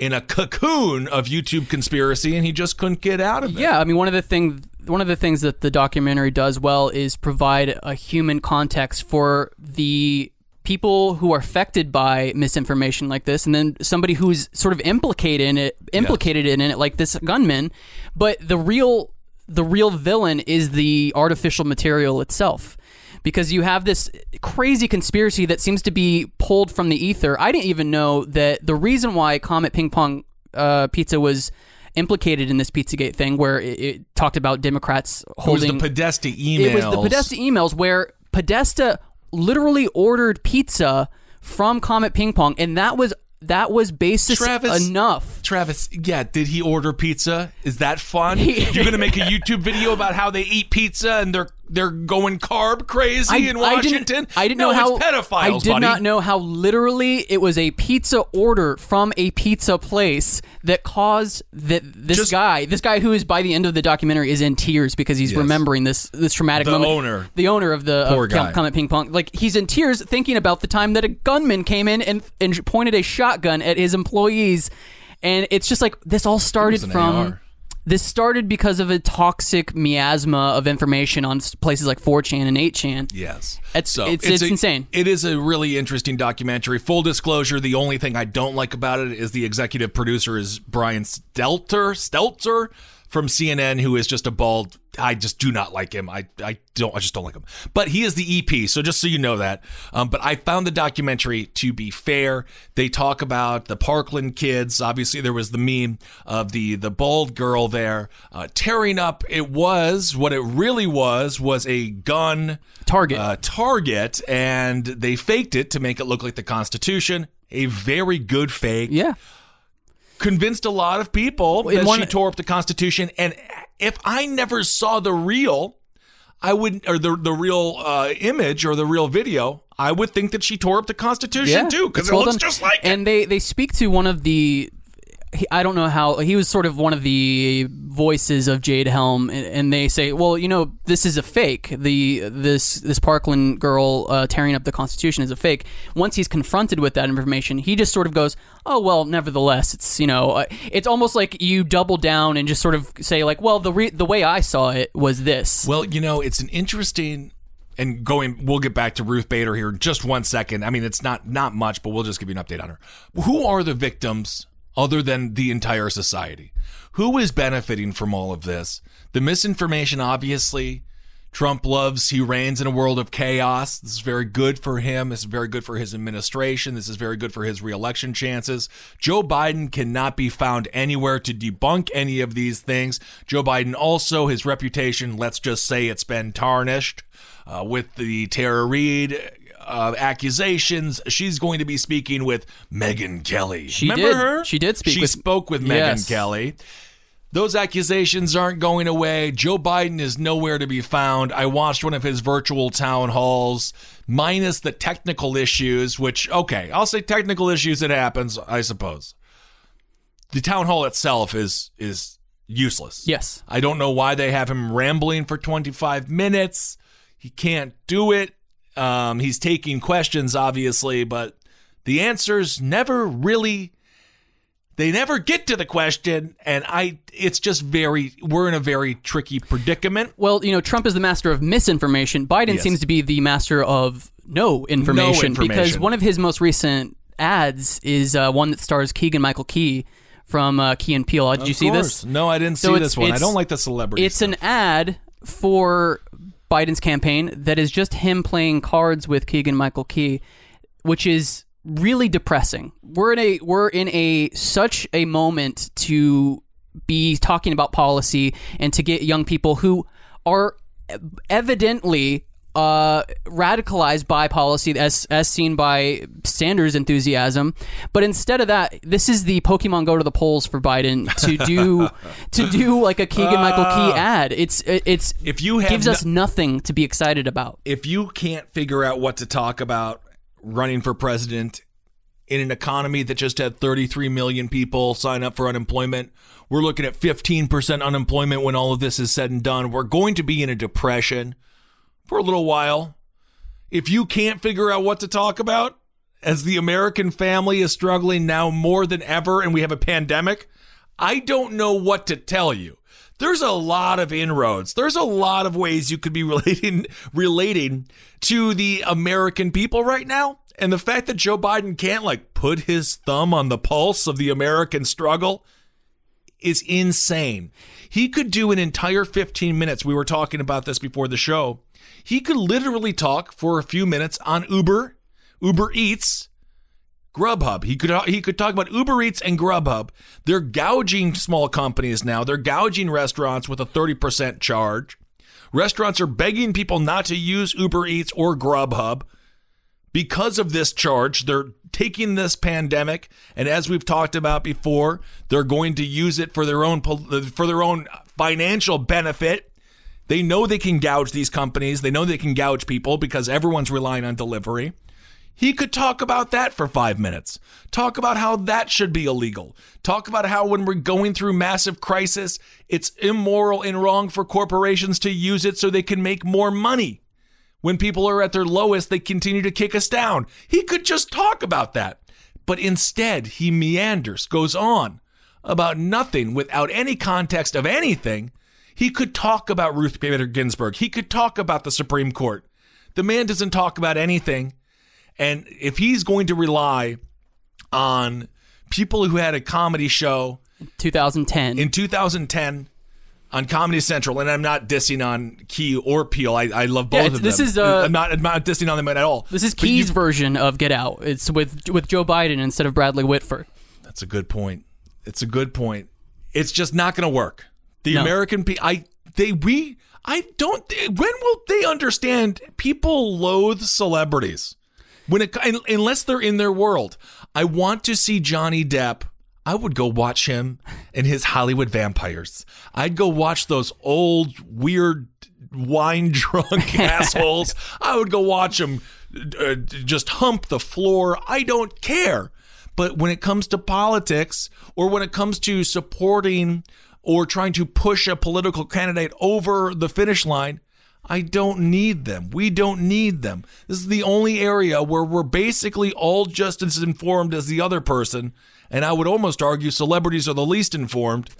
in a cocoon of YouTube conspiracy, and he just couldn't get out of it. Yeah, I mean one of the thing one of the things that the documentary does well is provide a human context for the people who are affected by misinformation like this and then somebody who's sort of implicated in it implicated in it like this gunman but the real the real villain is the artificial material itself because you have this crazy conspiracy that seems to be pulled from the ether. I didn't even know that the reason why Comet Ping Pong uh, Pizza was implicated in this Pizzagate thing, where it, it talked about Democrats It was holding. the Podesta emails. It was the Podesta emails where Podesta literally ordered pizza from Comet Ping Pong, and that was that was basis Travis- enough. Travis, yeah, did he order pizza? Is that fun? You're gonna make a YouTube video about how they eat pizza and they're they're going carb crazy in Washington? didn't, I didn't no, know how pedophiles, I did buddy. not know how literally it was a pizza order from a pizza place that caused that this Just- guy, this guy who is by the end of the documentary is in tears because he's Yes. remembering this this traumatic The moment. owner. the owner of the Poor of guy. Comet Ping Pong, like he's in tears thinking about the time that a gunman came in and and pointed a shotgun at his employees, and it's just like this all started from. AR. This started because of a toxic miasma of information on places like 4chan and 8chan. Yes. It's- it's- it's a- insane. It is a really interesting documentary. Full disclosure, the only thing I don't like about it is the executive producer is Brian Stelter, Stelter from CNN who is just a bald. I just do not like him. I, I don't. I just don't like him. But he is the EP, so just so you know that. Um, but I found the documentary to be fair. They talk about the Parkland kids. Obviously, there was the meme of the the bald girl there uh, tearing up. It was what it really was was a gun Target. uh, target, and they faked it to make it look like the Constitution. A very good fake yeah. Convinced a lot of people in that one- she tore up the Constitution. And if I never saw the real, I would, or the the real uh, image or the real video, I would think that she tore up the Constitution too because it's it well looks done. just like it. And they they speak to one of the. He- I don't know how he was sort of one of the voices of Jade Helm, and, and they say, "Well, you know, this is a fake. The this this Parkland girl uh, tearing up the Constitution is a fake." Once he's confronted with that information, he just sort of goes, "Oh well, nevertheless, it's you know, uh, it's almost like you double down and just sort of say like, well, the re- the way I saw it was this." Well, you know, it's an interesting and going we'll get back to Ruth Bader here in just one second. I mean, it's not not much, but we'll just give you an update on her. Who are the victims other than the entire society? Who is benefiting from all of this? The misinformation obviously Trump loves he reigns in a world of chaos. This is very good for him. This is very good for his administration. This is very good for his reelection chances. Joe Biden cannot be found anywhere to debunk any of these things. Joe Biden also his reputation, let's just say it's been tarnished uh, with the Tara Reade uh, accusations. She's going to be speaking with Megyn Kelly. She Remember did. her? She did speak She with- spoke with Megyn Yes. Kelly. Those accusations aren't going away. Joe Biden is nowhere to be found. I watched one of his virtual town halls, minus the technical issues, which, okay, I'll say technical issues, it happens, I suppose. The town hall itself is is useless. Yes. I don't know why they have him rambling for 25 minutes. He can't do it. Um, he's taking questions, obviously, but the answers never really they never get to the question and i it's just very we're in a very tricky predicament Well, you know, Trump is the master of misinformation. Biden Yes. seems to be the master of no information, because information. because one of his most recent ads is uh, one that stars Keegan Michael Key from uh, Key and Peele. Did you see course. this? no i didn't So see this one i don't like the celebrity It's an ad for Biden's campaign that is just him playing cards with Keegan Michael Key, which is really depressing. We're in a we're in a such a moment to be talking about policy and to get young people who are evidently uh, radicalized by policy as as seen by Sanders' enthusiasm, but instead of that, this is the Pokemon Go to the polls for Biden to do to do like a Keegan Michael Key ad. It's it- it's Ah. If you have gives no- us nothing to be excited about. if you can't figure out what to talk about running for president in an economy that just had 33 million people sign up for unemployment, we're looking at 15% unemployment when all of this is said and done. We're going to be in a depression for a little while. If you can't figure out what to talk about, as the American family is struggling now more than ever and we have a pandemic, I don't know what to tell you. There's a lot of inroads. There's a lot of ways you could be relating relating to the American people right now. And the fact that Joe Biden can't like put his thumb on the pulse of the American struggle is insane. He could do an entire 15 minutes. We were talking about this before the show. He could literally talk for a few minutes on Uber, Uber Eats, Grubhub. He could he could talk about Uber Eats and Grubhub. They're gouging small companies now. They're gouging restaurants with a 30% charge. Restaurants are begging people not to use Uber Eats or Grubhub because of this charge. They're taking this pandemic and as we've talked about before, they're going to use it for their own for their own financial benefit. They know they can gouge these companies. They know they can gouge people because everyone's relying on delivery. He could talk about that for five minutes. Talk about how that should be illegal. Talk about how when we're going through massive crisis, it's immoral and wrong for corporations to use it so they can make more money. When people are at their lowest, they continue to kick us down. He could just talk about that. But instead, he meanders, goes on about nothing without any context of anything. He could talk about Ruth Bader Ginsburg. He could talk about the Supreme Court. The man doesn't talk about anything. And if he's going to rely on people who had a comedy show 2010. in 2010 on Comedy Central, and I'm not dissing on Key or Peele. I, I love both Yeah, of it's- them. this is, uh, I'm not I'm not dissing on them at all. This is But you- Key's version of Get Out. It's with with Joe Biden instead of Bradley Whitford. That's a good point. It's a good point. It's just not going to work. The No. American people, I they we I don't. When will they understand? People loathe celebrities when it unless they're in their world. I want to see Johnny Depp. I would go watch him and his Hollywood vampires. I'd go watch those old weird wine drunk assholes. I would go watch them uh, just hump the floor. I don't care. But when it comes to politics or when it comes to supporting or trying to push a political candidate over the finish line, I don't need them. We don't need them. This is the only area where we're basically all just as informed as the other person. And I would almost argue celebrities are the least informed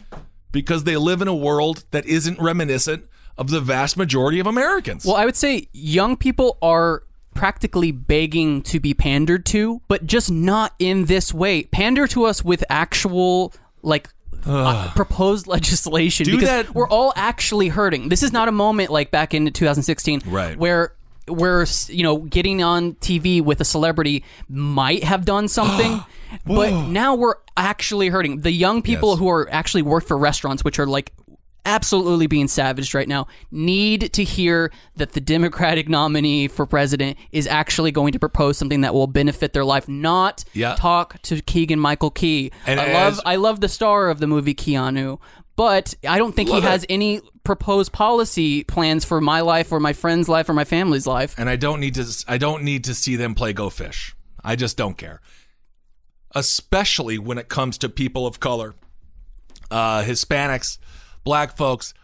because they live in a world that isn't reminiscent of the vast majority of Americans. Well, I would say young people are practically begging to be pandered to, but just not in this way. Pander to us with actual like uh, proposed legislation Do because that- we're all actually hurting. This is not a moment like back in 2016 Right. where where you know getting on TV with a celebrity might have done something. But now we're actually hurting. The young people Yes. who are actually work for restaurants, which are like absolutely being savaged right now, need to hear that the Democratic nominee for president is actually going to propose something that will benefit their life, not Yeah. talk to Keegan Michael Key. And I love I love the star of the movie Keanu, but I don't think he has it. any proposed policy plans for my life or my friend's life or my family's life. and I don't need to I don't need to see them play go fish. I just don't care. Especially when it comes to people of color. Uh Hispanics, black folks,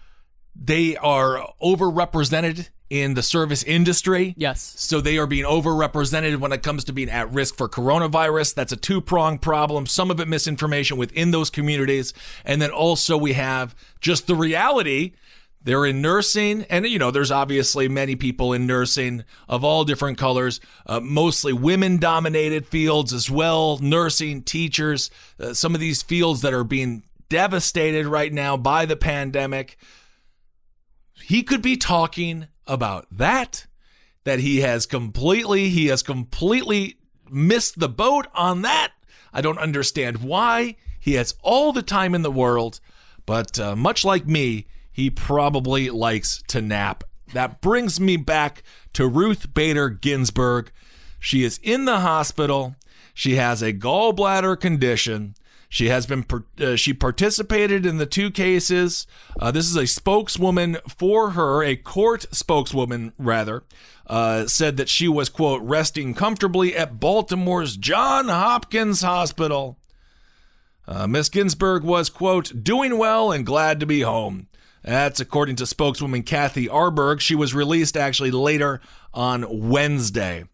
they are overrepresented in the service industry. Yes. So they are being overrepresented when it comes to being at risk for coronavirus. That's a two pronged problem. Some of it misinformation within those communities. And then also we have just the reality. They're in nursing, and you know, there's obviously many people in nursing of all different colors, uh, mostly women dominated fields as well, nursing, teachers, uh, some of these fields that are being devastated right now by the pandemic. He could be talking about that that he has completely he has completely missed the boat on that. I don't understand why he has all the time in the world but uh, much like me he probably likes to nap. That brings me back to ruth bader ginsburg. She is in the hospital. She has a gallbladder condition she has been uh, she participated in the two cases. Uh, this is a spokeswoman for her, a court spokeswoman rather, uh, said that she was quote resting comfortably at Baltimore's John Hopkins Hospital. Uh, Miss Ginsburg was quote doing well and glad to be home. That's according to spokeswoman Kathy Arberg. She was released actually later on Wednesday.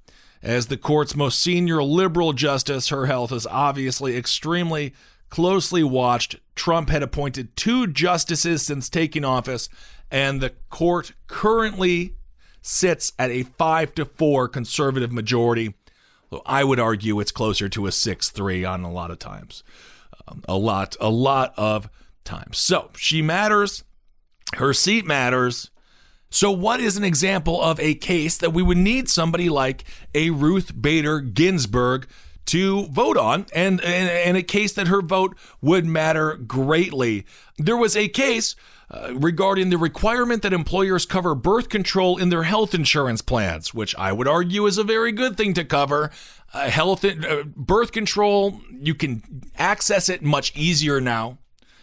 As the court's most senior liberal justice, her health is obviously extremely closely watched. Trump had appointed two justices since taking office, and the court currently sits at a 5 to 4 conservative majority. I would argue it's closer to a 6-3 on a lot of times. Um, a lot a lot of times. So, she matters. Her seat matters. So, what is an example of a case that we would need somebody like a Ruth Bader Ginsburg to vote on, and, and, and a case that her vote would matter greatly? There was a case uh, regarding the requirement that employers cover birth control in their health insurance plans, which I would argue is a very good thing to cover. Uh, health uh, birth control, you can access it much easier now.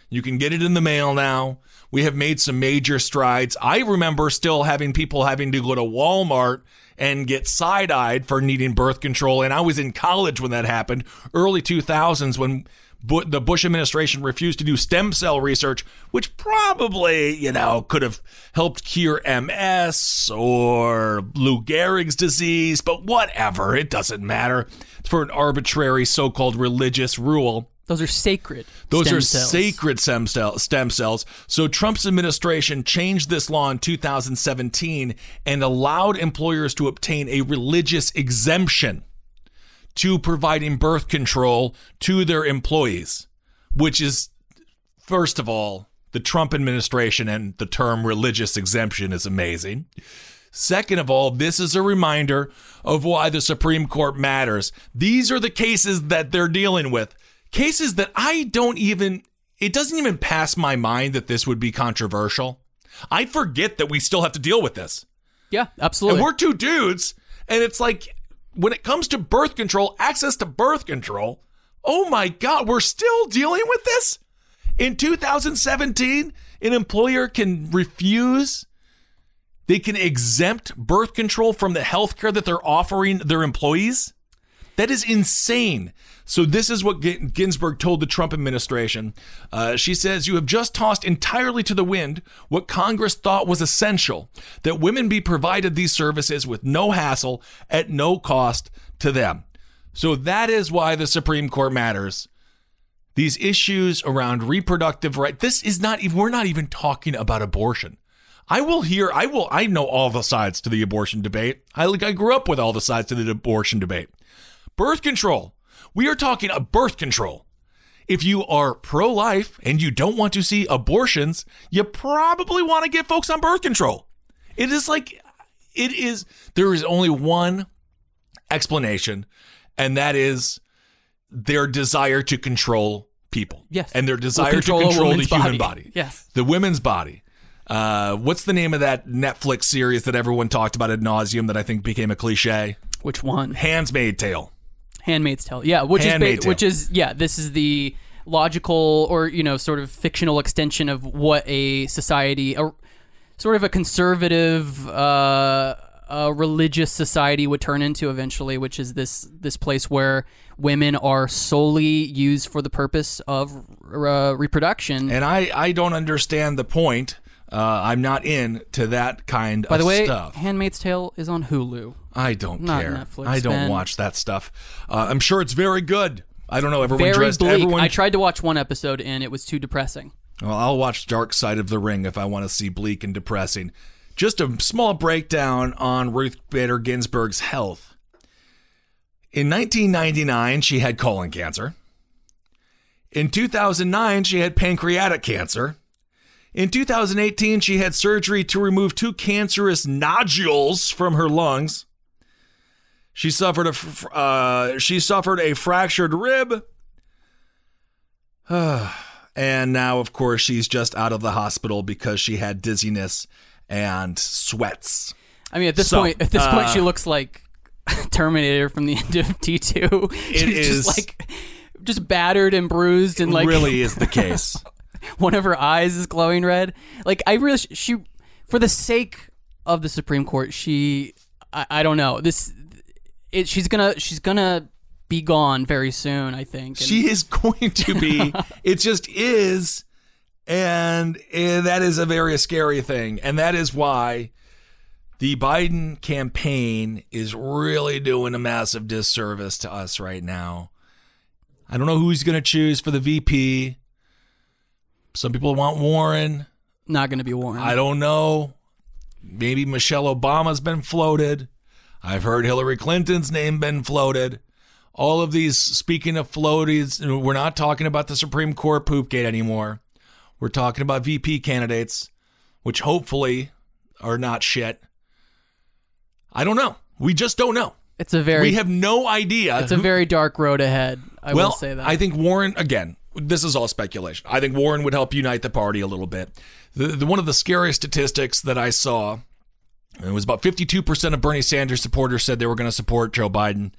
You can get it in the mail now. We have made some major strides. I remember still having people having to go to Walmart and get side eyed for needing birth control. And I was in college when that happened, early 2000s, when the Bush administration refused to do stem cell research, which probably, you know, could have helped cure MS or Lou Gehrig's disease, but whatever. It doesn't matter. For an arbitrary so called religious rule. Those are sacred. Those stem are cells. sacred stem, cell, stem cells. So Trump's administration changed this law in 2017 and allowed employers to obtain a religious exemption to providing birth control to their employees, which is, first of all, the Trump administration and the term religious exemption is amazing. Second of all, this is a reminder of why the Supreme Court matters. These are the cases that they're dealing with. Cases that I don't even, it doesn't even pass my mind that this would be controversial. I forget that we still have to deal with this. Yeah, absolutely. And we're two dudes. And it's like, when it comes to birth control, access to birth control, oh my God, we're still dealing with this? In 2017, an employer can refuse, they can exempt birth control from the health care that they're offering their employees? That is insane. So, this is what Ginsburg told the Trump administration. Uh, she says, You have just tossed entirely to the wind what Congress thought was essential that women be provided these services with no hassle at no cost to them. So, that is why the Supreme Court matters. These issues around reproductive right, this is not even, we're not even talking about abortion. I will hear, I will, I know all the sides to the abortion debate. I, like, I grew up with all the sides to the abortion debate. Birth control. We are talking a birth control. If you are pro life and you don't want to see abortions, you probably want to get folks on birth control. It is like, it is, there is only one explanation, and that is their desire to control people. Yes. And their Well, desire control to control the human body. body. Yes. The women's body. Uh, what's the name of that Netflix series that everyone talked about ad nauseum that I think became a cliche? Which one? Handmaid's Tale. Handmaid's Tale. Yeah, which is ba- which is yeah, this is the logical or you know sort of fictional extension of what a society a sort of a conservative uh a religious society would turn into eventually, which is this this place where women are solely used for the purpose of uh, reproduction. And I, I don't understand the point. Uh, I'm not in to that kind By of the way, stuff. Handmaid's Tale is on Hulu. I don't not care. Netflix, I don't Ben. watch that stuff. Uh, I'm sure it's very good. I don't know. Everyone Very dressed. bleak. Everyone. I tried to watch one episode and it was too depressing. Well, I'll watch Dark Side of the Ring if I want to see bleak and depressing. Just a small breakdown on Ruth Bader Ginsburg's health. In 1999, she had colon cancer. In 2009, she had pancreatic cancer. In 2018, she had surgery to remove two cancerous nodules from her lungs. She suffered a fr- uh, she suffered a fractured rib. And now, of course, she's just out of the hospital because she had dizziness and sweats. I mean, at this So, point, at this point, uh, she looks like Terminator from the end of T two. She's is- just like just battered and bruised, and like really is the case. one of her eyes is glowing red. Like I really, she, for the sake of the Supreme Court, she, I, I don't know this. It, she's gonna, she's gonna be gone very soon. I think. And- she is going to be. it just is. And eh, that is a very scary thing. And that is why the Biden campaign is really doing a massive disservice to us right now. I don't know who he's going to choose for the VP. Some people want Warren. not gonna be Warren. I don't know. Maybe Michelle Obama's been floated. I've heard Hillary Clinton's name been floated. All of these, speaking of floaties, we're not talking about the Supreme Court poopgate anymore. We're talking about VP candidates, which hopefully are not shit. I don't know. We just don't know. It's a very, we have no idea. it's a who- very dark road ahead. I well, will say that. I think Warren again. This is all speculation. I think Warren would help unite the party a little bit. The, the one of the scariest statistics that I saw, it was about 52% of Bernie Sanders supporters said they were going to support Joe Biden.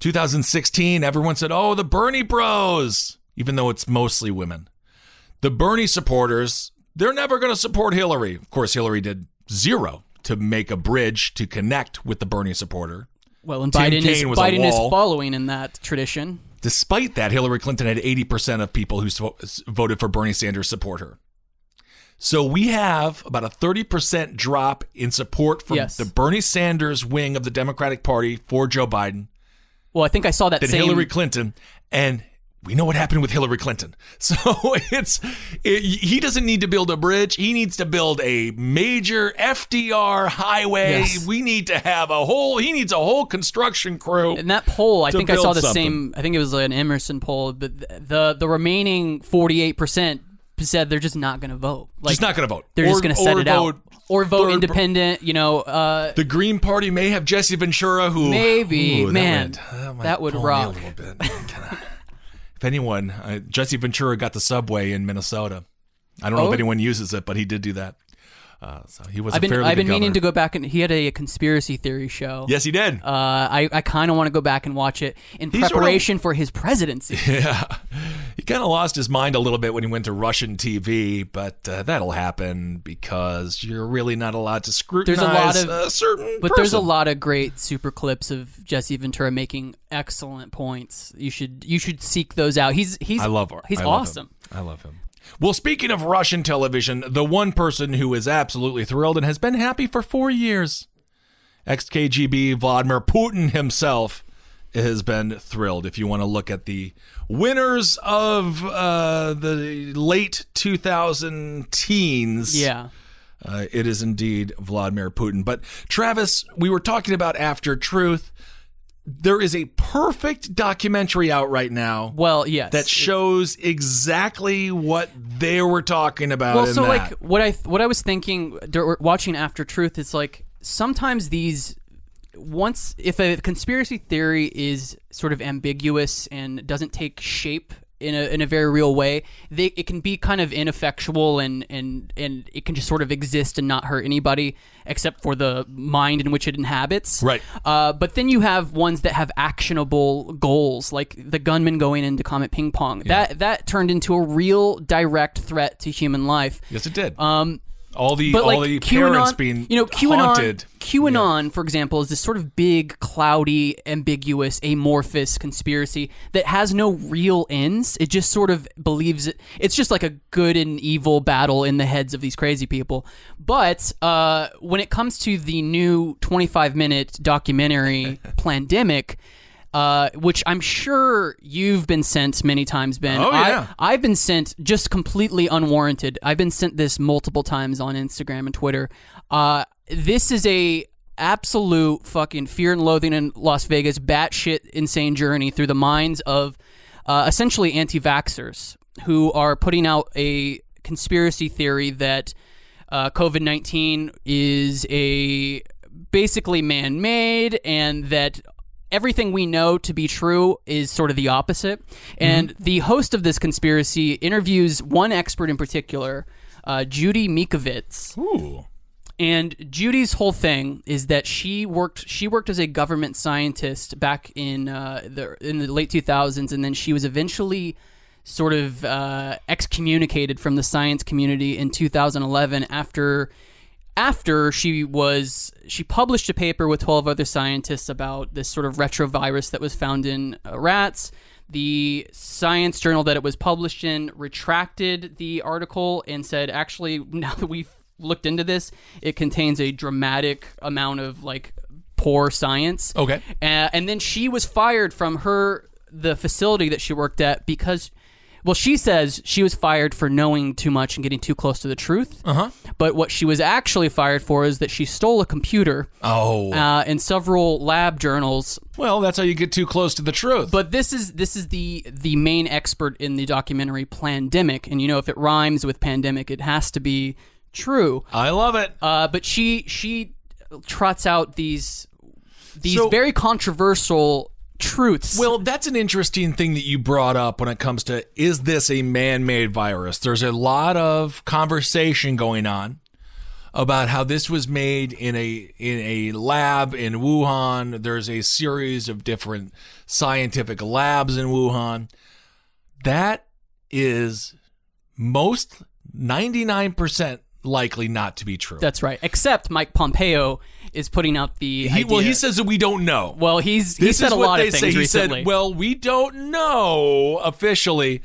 2016, everyone said, "Oh, the Bernie Bros," even though it's mostly women. The Bernie supporters, they're never going to support Hillary. Of course, Hillary did zero to make a bridge to connect with the Bernie supporter. well, and Tim Biden is Biden is following in that tradition. Despite that, Hillary Clinton had 80% of people who voted for Bernie Sanders support her. So we have about a 30% drop in support from Yes. the Bernie Sanders wing of the Democratic Party for Joe Biden Well, I think I saw that than same. Hillary Clinton. And we know what happened with Hillary Clinton. So it's it, he doesn't need to build a bridge. He needs to build a major FDR highway. Yes. We need to have a whole. He needs a whole construction crew. In that poll, I think I saw the something. same. I think it was an Emerson poll, but the the remaining forty eight percent said they're just not going to vote. Like Just not going to vote. they're Or- just going to set it out or vote independent. You know, uh, The Green Party may have Jesse Ventura, who Maybe. Ooh, that Man, that, might that would rock. a little bit. If anyone, uh, Jesse Ventura got the subway in Minnesota. I don't know Oh. if anyone uses it, but he did do that. Uh, so he was. I've a been fairly I've been meaning to go back and he had a, conspiracy theory show. Yes, he did. Uh, I, I kind of want to go back and watch it in He sort of- preparation for his presidency. Yeah, he kind of lost his mind a little bit when he went to Russian TV, but uh, that'll happen because you're really not allowed to scrutinize There's a lot of- a certain. But there's a lot of great super clips of Jesse Ventura making excellent points. You should you should seek those out. He's he's I love. he's I love awesome. him. I love him. Well, speaking of Russian television, the one person who is absolutely thrilled and has been happy for four years, ex-KGB Vladimir Putin himself has been thrilled. If you want to look at the winners of uh, the late 2000 teens, Yeah. uh, it is indeed Vladimir Putin. But Travis, we were talking about After Truth. There is a perfect documentary out right now Well, yes. that shows exactly what they were talking about. well, in so that. like what I what I was thinking watching After Truth is like sometimes these once if a conspiracy theory is sort of ambiguous and doesn't take shape in a in a very real way, they it can be kind of ineffectual and and and it can just sort of exist and not hurt anybody except for the mind in which it inhabits. Right. Uh, but then you have ones that have actionable goals, like the gunman going into Comet Ping Pong. That that turned into a real direct threat to human life. yes, it did. Um, all the all like the QAnon, parents being you know, QAnon, haunted. QAnon, for example, is this sort of big, cloudy, ambiguous, amorphous conspiracy that has no real ends. It just sort of believes it. It's just like a good and evil battle in the heads of these crazy people. But uh, when it comes to the new 25 minute documentary, Plandemic. Uh, which I'm sure you've been sent many times, Ben. Oh, yeah. I, I've been sent just completely unwarranted. I've been sent this multiple times on Instagram and Twitter. Uh, this is a absolute fucking fear and loathing in Las Vegas, batshit insane journey through the minds of uh, essentially anti-vaxxers who are putting out a conspiracy theory that uh, COVID nineteen is a basically man-made and that everything we know to be true is sort of the opposite. And the host of this conspiracy interviews one expert in particular, uh, Judy Mikovits. Ooh. And Judy's whole thing is that she worked she worked as a government scientist back in uh, the in the late 2000s, and then she was eventually sort of uh, excommunicated from the science community in 2011 after after she was she published a paper with 12 other scientists about this sort of retrovirus that was found in uh, rats. The science journal that it was published in retracted the article and said actually now that we've looked into this it contains a dramatic amount of like poor science Okay. uh, and then she was fired from her the facility that she worked at because well she says she was fired for knowing too much and getting too close to the truth uh-huh but what she was actually fired for is that she stole a computer Oh. uh, and several lab journals well, that's how you get too close to the truth. but this is this is the the main expert in the documentary Plandemic, and you know if it rhymes with pandemic, it has to be true. I love it. Uh, but she she trots out these these So- very controversial truths. Well, that's an interesting thing that you brought up when it comes to is this a man made virus? There's a lot of conversation going on about how this was made in a in a lab in Wuhan. There's a series of different scientific labs in Wuhan. That is most 99% likely not to be true. that's right. Except Mike Pompeo is putting out the he, well, he says that we don't know. well he's he this said a lot of things say. He recently. said, "Well, we don't know officially,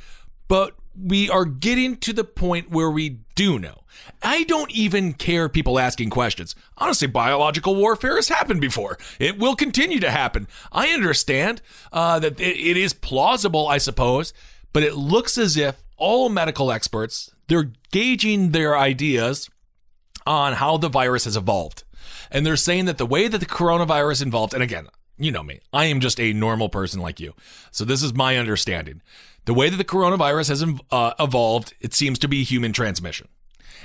but we are getting to the point where we do know." I don't even care people asking questions. Honestly, biological warfare has happened before. It will continue to happen. I understand uh, that it, it is plausible, I suppose, but it looks as if all medical experts they're gauging their ideas on how the virus has evolved. And they're saying that the way that the coronavirus evolved, and again, you know me, I am just a normal person like you. So this is my understanding The way that the coronavirus has uh, evolved, it seems to be human transmission.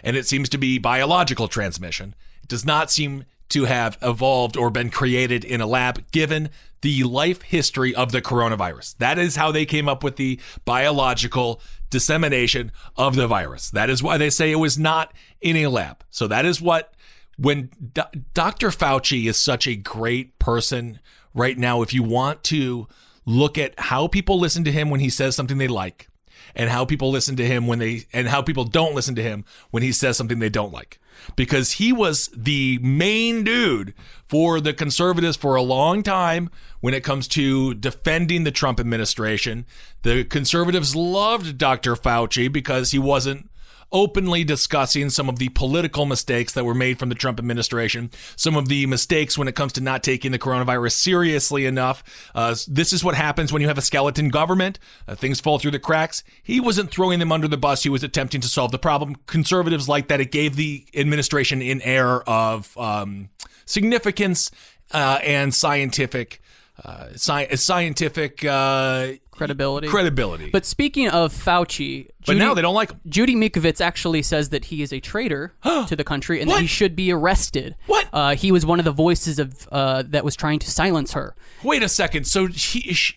And it seems to be biological transmission. It does not seem to have evolved or been created in a lab given the life history of the coronavirus. That is how they came up with the biological dissemination of the virus. That is why they say it was not in a lab. So that is what when Do- Dr. Fauci is such a great person right now if you want to look at how people listen to him when he says something they like and how people listen to him when they and how people don't listen to him when he says something they don't like because he was the main dude for the conservatives for a long time when it comes to defending the Trump administration. The conservatives loved Dr. Fauci because he wasn't openly discussing some of the political mistakes that were made from the Trump administration, some of the mistakes when it comes to not taking the coronavirus seriously enough. Uh, this is what happens when you have a skeleton government. Uh, things fall through the cracks. He wasn't throwing them under the bus. He was attempting to solve the problem. Conservatives like that. It gave the administration an air of um, significance uh, and scientific. Uh, sci- scientific uh, credibility. credibility. But speaking of Fauci, But Judy, now they don't like him. Judy Mikovits actually says that he is a traitor to the country and that he should be arrested. What? Uh, he was one of the voices of uh, that was trying to silence her. Wait a second. So he, she,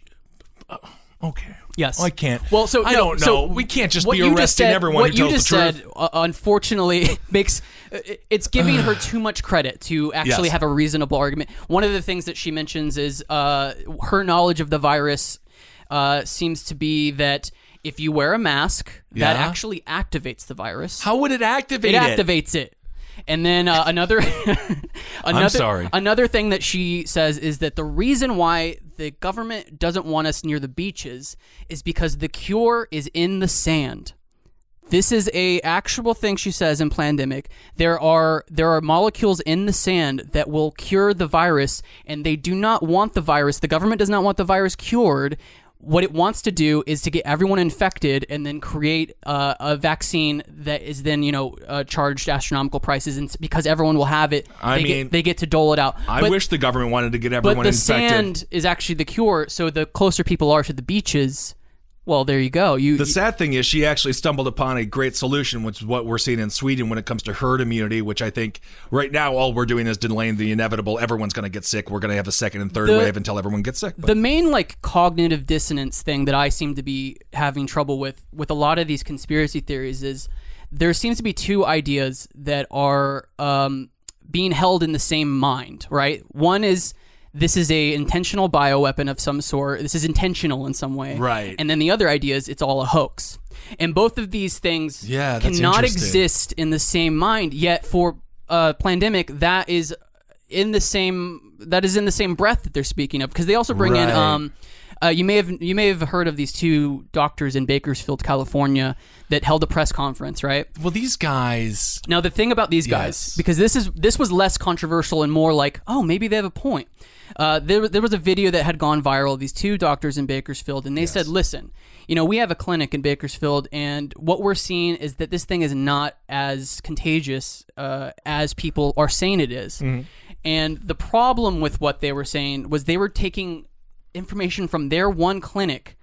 uh, okay. Yes. I can't. Well, so I no, don't know. so we can't just be you just arresting said- everyone what who you tells just the truth. said, uh, unfortunately, makes it's giving her too much credit to actually Yes. have a reasonable argument. One of the things that she mentions is uh, her knowledge of the virus uh, seems to be that if you wear a mask, that actually activates the virus. How would it activate it it? activates it. And then uh, another, another. Another thing that she says is that the reason why the government doesn't want us near the beaches is because the cure is in the sand. This is a actual thing she says in Plandemic. There are there are molecules in the sand that will cure the virus, and they do not want the virus. The government does not want the virus cured. What it wants to do is to get everyone infected and then create uh, a vaccine that is then you know uh, charged astronomical prices, and because everyone will have it, I they mean, get, they get to dole it out. I But- wish the government wanted to get everyone but the infected. sand is actually the cure. So the closer people are to the beaches, well, there you go. You the sad thing is, she actually stumbled upon a great solution, which is what we're seeing in Sweden when it comes to herd immunity. Which I think right now all we're doing is delaying the inevitable. Everyone's going to get sick. We're going to have a second and third The- wave until everyone gets sick. But the main like cognitive dissonance thing that I seem to be having trouble with with a lot of these conspiracy theories is there seems to be two ideas that are um, being held in the same mind, right? One is this is a intentional bioweapon of some sort. This is intentional in some way, Right. And then the other idea is it's all a hoax. And both of these things Yeah, cannot exist in the same mind. Yet for uh, Plandemic, that is in the same that is in the same breath that they're speaking of because they also bring in um uh, you may have you may have heard of these two doctors in Bakersfield, California, that held a press conference, right? well, these guys. Now the thing about these guys, Yes. because this is this was less controversial and more like, oh, maybe they have a point. Uh, there, there was a video that had gone viral. of These two doctors in Bakersfield, and they said, "Listen, you know, we have a clinic in Bakersfield, and what we're seeing is that this thing is not as contagious uh, as people are saying it is. And the problem with what they were saying was they were taking information from their one clinic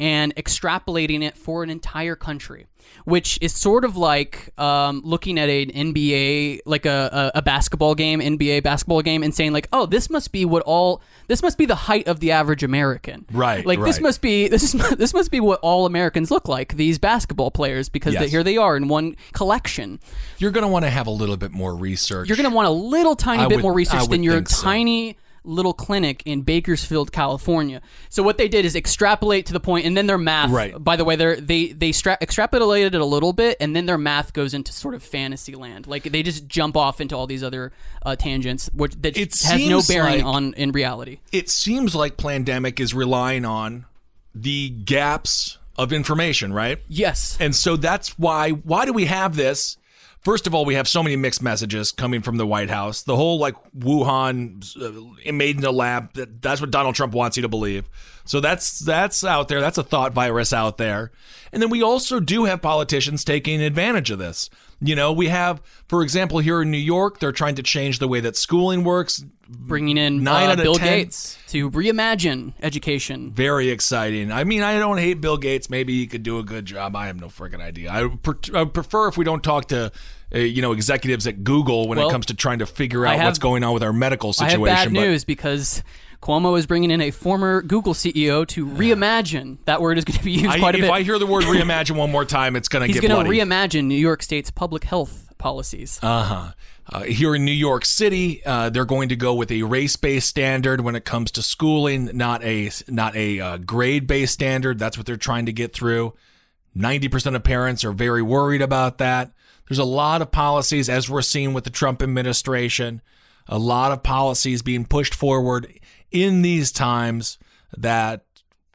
and extrapolating it for an entire country, which is sort of like um, looking at an NBA, like a, a, basketball game, NBA basketball game, and saying like, "Oh, this must be what all this must be the height of the average American." Right, Like this must be this is this must be what all Americans look like. These basketball players, because they, Yes. here they are in one collection. You're going to want to have a little bit more research. You're going to want a little tiny I bit would- more research than your so. tiny little clinic in Bakersfield, California. So what they did is extrapolate to the point, and then their math. Right. By the way, they they they stra- extrapolated it a little bit, and then their math goes into sort of fantasy land. Like they just jump off into all these other uh, tangents, which that It has no bearing like- on in reality. it seems like Plandemic is relying on the gaps of information, right? Yes. And so that's why why do we have this? First of all, we have so many mixed messages coming from the White House. The whole like Wuhan uh, made in a lab that, that's what Donald Trump wants you to believe. So that's that's out there. That's a thought virus out there. And then we also do have politicians taking advantage of this. You know, we have for example here in New York, they're trying to change the way that schooling works. Bringing in Nine uh, Bill 10. Gates to reimagine education. very exciting. I mean, I don't hate Bill Gates. Maybe he could do a good job. I have no freaking idea. I would, I prefer if we don't talk to, uh, you know, executives at Google when Well, it comes to trying to figure out have- what's going on with our medical I situation. have bad but- news because Cuomo is bringing in a former Google CEO to reimagine. That word is going to be used I, quite a if bit. I hear the word reimagine one more time, it's going to He's get going to reimagine New York State's public health policies. Uh-huh. Uh, here in New York City, uh, they're going to go with a race-based standard when it comes to schooling, not a not a uh, grade-based standard. That's what they're trying to get through. Ninety percent of parents are very worried about that. There's a lot of policies, as we're seeing with the Trump administration, a lot of policies being pushed forward in these times that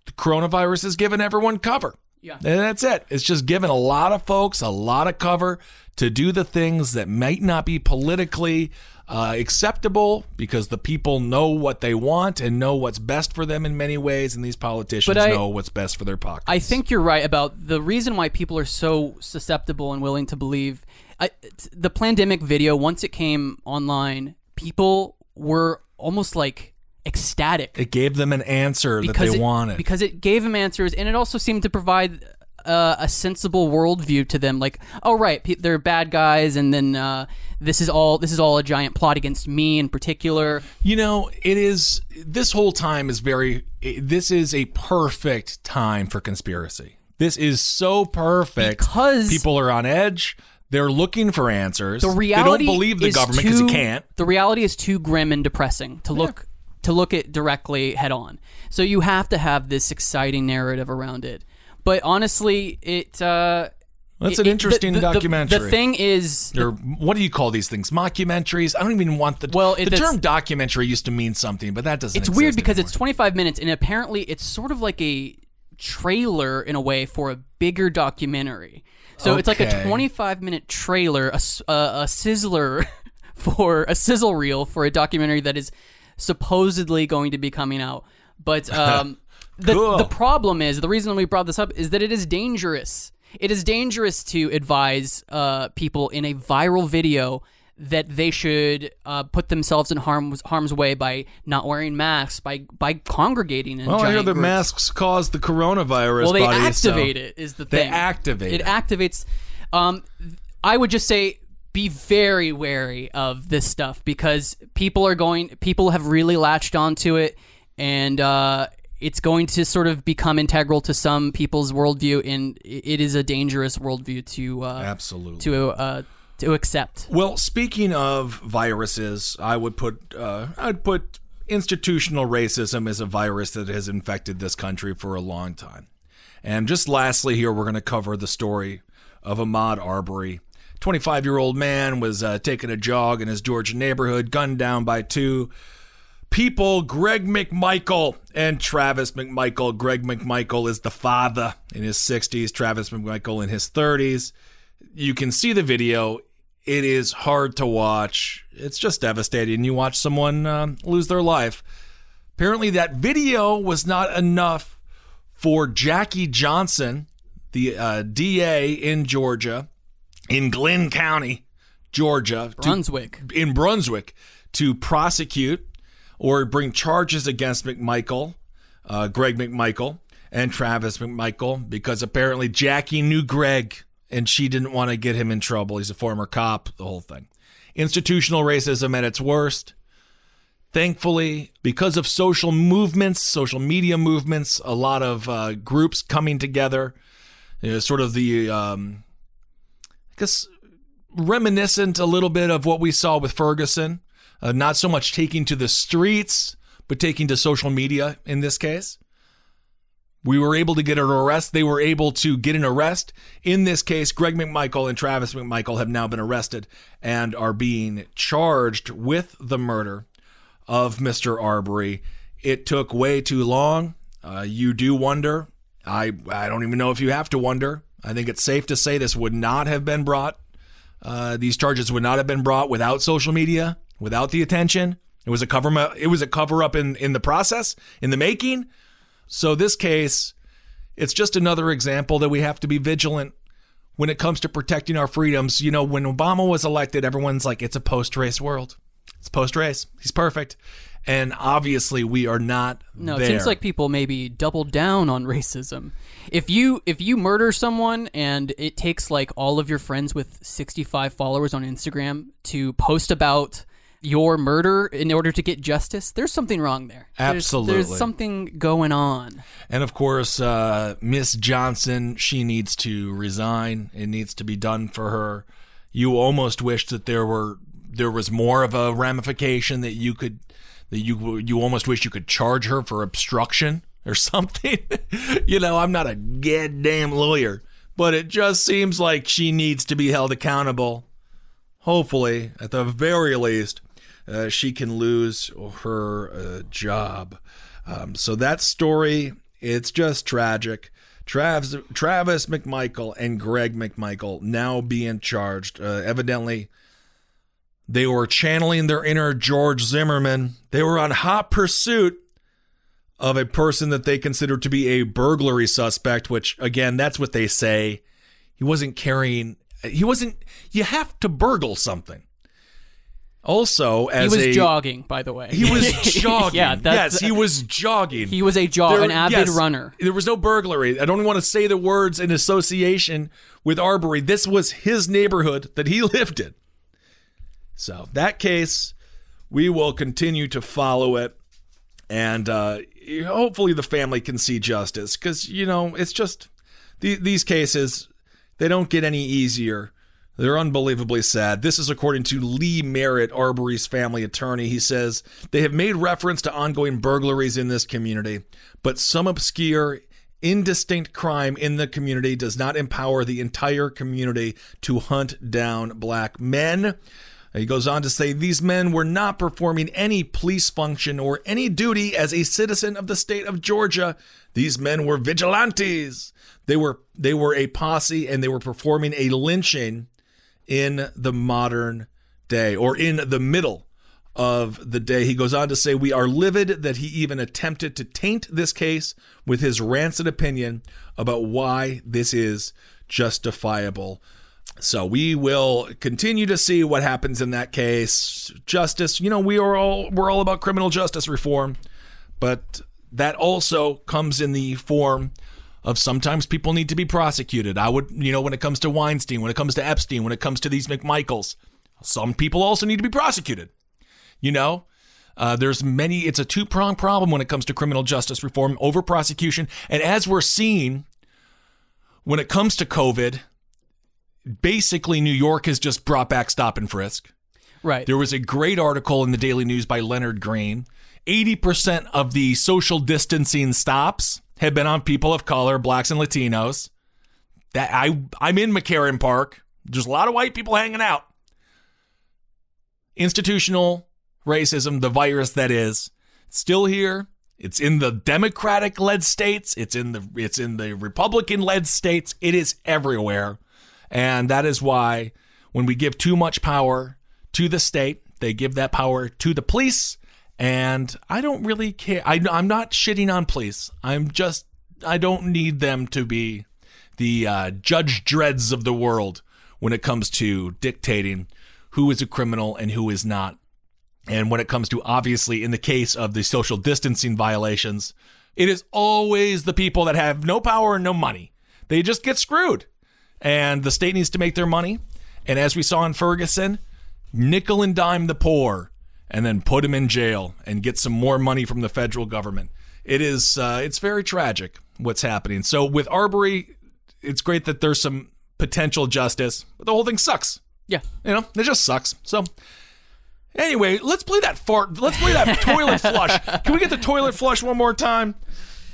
the coronavirus has given everyone cover. Yeah. And that's it. It's just giving a lot of folks a lot of cover to do the things that might not be politically uh, acceptable because the people know what they want and know what's best for them in many ways, and these politicians I- know what's best for their pockets. I think you're right about the reason why people are so susceptible and willing to believe. I, the Plandemic video, once it came online, people were almost like ecstatic it gave them an answer that they it, wanted. because it gave them answers, and it also seemed to provide uh, a sensible worldview to them. Like, oh right, pe- they're bad guys, and then uh, this is all this is all a giant plot against me in particular. You know, it is this whole time is very this is a perfect time for conspiracy. This is so perfect Because- people are on edge. They're looking for answers. The reality they don't believe the government because he can't. The reality is too grim and depressing to look to look at directly head on. So you have to have this exciting narrative around it. But honestly, it uh, That's an it- interesting the- the- documentary. The thing is, Or what do you call these things? Mockumentaries? I don't even want the Well, it- the term documentary used to mean something, but that doesn't. it's weird because anymore. it's 25 minutes and apparently it's sort of like a trailer in a way for a bigger documentary. So it's like a 25 minute trailer, a sizzler for a sizzle reel for a documentary that is supposedly going to be coming out. But um, the Cool. the problem is the reason we brought this up is that it is dangerous. It is dangerous to advise uh, people in a viral video that they should uh, put themselves in harm's harm's way by not wearing masks, by by congregating in Well, I hear the groups. masks cause the coronavirus. Well, they so- activate it. Is the They activate it? it. activates. Um, I would just say be very wary of this stuff because people are going. People have really latched onto it, and uh, it's going to sort of become integral to some people's worldview, and it is a dangerous worldview to uh, Absolutely. to uh, to accept. Well, speaking of viruses, I would put uh, I'd put institutional racism as a virus that has infected this country for a long time. And just lastly, here we're going to cover the story of Ahmaud Arbery. 25 year old man was uh, taking a jog in his Georgia neighborhood, gunned down by two people Greg McMichael and Travis McMichael. Greg McMichael is the father in his 60s, Travis McMichael in his 30s. You can see the video. It is hard to watch. It's just devastating. You watch someone um, lose their life. Apparently, that video was not enough for Jackie Johnson, the uh, DA in Georgia, in Glynn County, Georgia, to- Brunswick. in Brunswick to prosecute or bring charges against McMichael, uh, Greg McMichael, and Travis McMichael because apparently Jackie knew Greg and she didn't want to get him in trouble. He's a former cop, the whole thing. Institutional racism at its worst. Thankfully, because of social movements, social media movements, a lot of uh, groups coming together, you know, sort of the, um, I guess, reminiscent a little bit of what we saw with Ferguson. Uh, not so much taking to the streets, but taking to social media in this case. We were able to get an arrest. They were able to get an arrest. In this case, Greg McMichael and Travis McMichael have now been arrested and are being charged with the murder of Mr. Arbery. It took way too long. Uh, you do wonder. I I don't even know if you have to wonder. I think it's safe to say this would not have been brought. Uh, these charges would not have been brought without social media, without the attention. It was a cover. It was a cover up in in the process, in the making. So this case, it's just another example that we have to be vigilant when it comes to protecting our freedoms. You know, when Obama was elected, everyone's like, it's a post race world. It's post race. He's perfect. And obviously, we are not No, there. it seems like people maybe double down on racism. If you if you murder someone and it takes like all of your friends with 65 followers on Instagram to post about your murder in order to get justice, there's something wrong there. There's- Absolutely. There's, something going on. And of course, uh, Miss Johnson, she needs to resign. It needs to be done for her. You almost wish that there were there was more of a ramification that you could that you you almost wish you could charge her for obstruction or something. you know, I'm not a goddamn lawyer, but it just seems like she needs to be held accountable. Hopefully, at the very least, uh, she can lose her uh, job. Um, so that story, it's just tragic. Travis, Travis McMichael and Greg McMichael now being charged. Uh, evidently, they were channeling their inner George Zimmerman. They were on hot pursuit of a person that they considered to be a burglary suspect, which, again, that's what they say. He wasn't carrying, he wasn't, you have to burgle something. Also, as He was a, jogging, by the way. He was jogging. yeah, that's, yes, he was jogging. he was a jog, an avid yes, runner. There was no burglary. I don't want to say the words in association with Arbery. This was his neighborhood that he lived in. So that case, we will continue to follow it, and uh, hopefully the family can see justice because you know it's just the, these cases they don't get any easier. They're unbelievably sad. This is according to Lee Merritt, Arbery's family attorney. He says they have made reference to ongoing burglaries in this community, but some obscure, indistinct crime in the community does not empower the entire community to hunt down black men. He goes on to say these men were not performing any police function or any duty as a citizen of the state of Georgia. These men were vigilantes. They were they were a posse and they were performing a lynching in the modern day or in the middle of the day. He goes on to say, We are livid that he even attempted to taint this case with his rancid opinion about why this is justifiable. So we will continue to see what happens in that case. Justice, you know, we are all we're all about criminal justice reform, but that also comes in the form of sometimes people need to be prosecuted. I would, you know, when it comes to Weinstein, when it comes to Epstein, when it comes to these McMichaels, some people also need to be prosecuted. You know, uh, there's many. It's a two pronged problem when it comes to criminal justice reform, over prosecution, and as we're seeing, when it comes to COVID, basically New York has just brought back stop and frisk. Right. There was a great article in the Daily News by Leonard Green. 80% of the social distancing stops have been on people of color, blacks and Latinos. That I I'm in McCarren Park. There's a lot of white people hanging out. Institutional racism, the virus that is, still here. It's in the Democratic led states, it's in the it's in the Republican led states. It is everywhere. And that is why when we give too much power to the state, they give that power to the police. And I don't really care. I, I'm not shitting on police. I'm just, I don't need them to be the uh, Judge Dredds of the world when it comes to dictating who is a criminal and who is not. And when it comes to, obviously, in the case of the social distancing violations, it is always the people that have no power and no money. They just get screwed and the state needs to make their money. And as we saw in Ferguson, nickel and dime the poor, and then put him in jail and get some more money from the federal government. It is uh, it's very tragic what's happening. So with Arbery, it's great that there's some potential justice, but the whole thing sucks. yeah. You know, it just sucks. So. Anyway, let's play that fart. Let's play that toilet flush. Can we get the toilet flush one more time?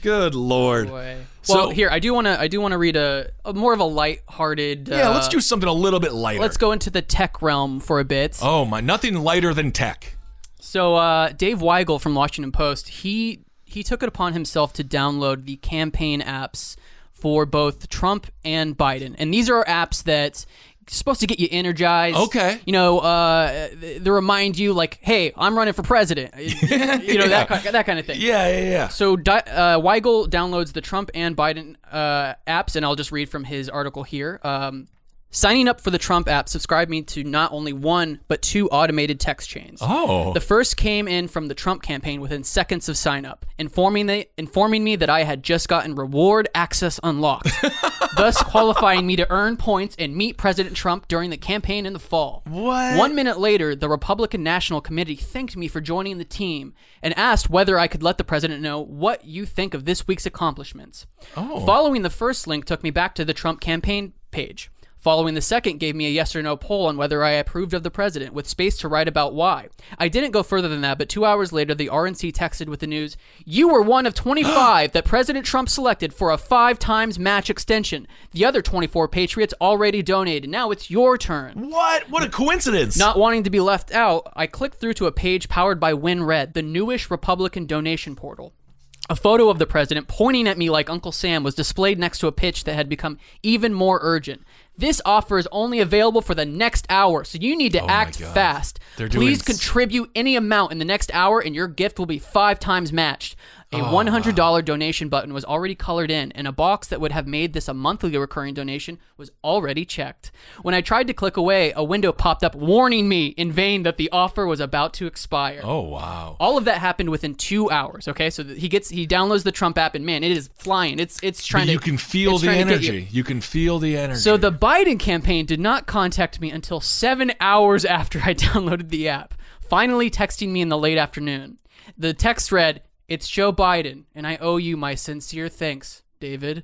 Good lord. Way. So- here I do want to I do want to read a, a more of a light-hearted. Yeah, uh, let's do something a little bit lighter. Let's go into the tech realm for a bit. Oh my, nothing lighter than tech. So uh, Dave Weigel from Washington Post, he he took it upon himself to download the campaign apps for both Trump and Biden, and these are apps that supposed to get you energized. Okay. you know, uh, they remind you like, hey, I'm running for president. you know that ki- that kind of thing. Yeah, yeah, yeah. So uh, Weigel downloads the Trump and Biden uh, apps, and I'll just read from his article here. Um, Signing up for the Trump app subscribed me to not only one, but two automated text chains. Oh. The first came in from the Trump campaign within seconds of sign up, informing, they, informing me that I had just gotten reward access unlocked, thus qualifying me to earn points and meet President Trump during the campaign in the fall. What? One minute later, the Republican National Committee thanked me for joining the team and asked whether I could let the president know what you think of this week's accomplishments. Oh. Following the first link took me back to the Trump campaign page. Following the second gave me a yes or no poll on whether I approved of the president, with space to write about why. I didn't go further than that, but two hours later, the RNC texted with the news You were one of 25 that President Trump selected for a five times match extension. The other 24 Patriots already donated. Now it's your turn. What? What a coincidence. Not wanting to be left out, I clicked through to a page powered by WinRed, the newish Republican donation portal. A photo of the president pointing at me like Uncle Sam was displayed next to a pitch that had become even more urgent. This offer is only available for the next hour, so you need to oh act fast. They're Please s- contribute any amount in the next hour, and your gift will be five times matched. A $100 donation button was already colored in, and a box that would have made this a monthly recurring donation was already checked. When I tried to click away, a window popped up warning me in vain that the offer was about to expire. oh wow. All of that happened within two hours. Okay, so he gets he downloads the Trump app, and man, it is flying. It's it's trying But to. you can feel the get you- energy. You. can feel the energy. So the Biden campaign did not contact me until seven hours after I downloaded the app, finally texting me in the late afternoon. The text read, It's Joe Biden, and I owe you my sincere thanks, David.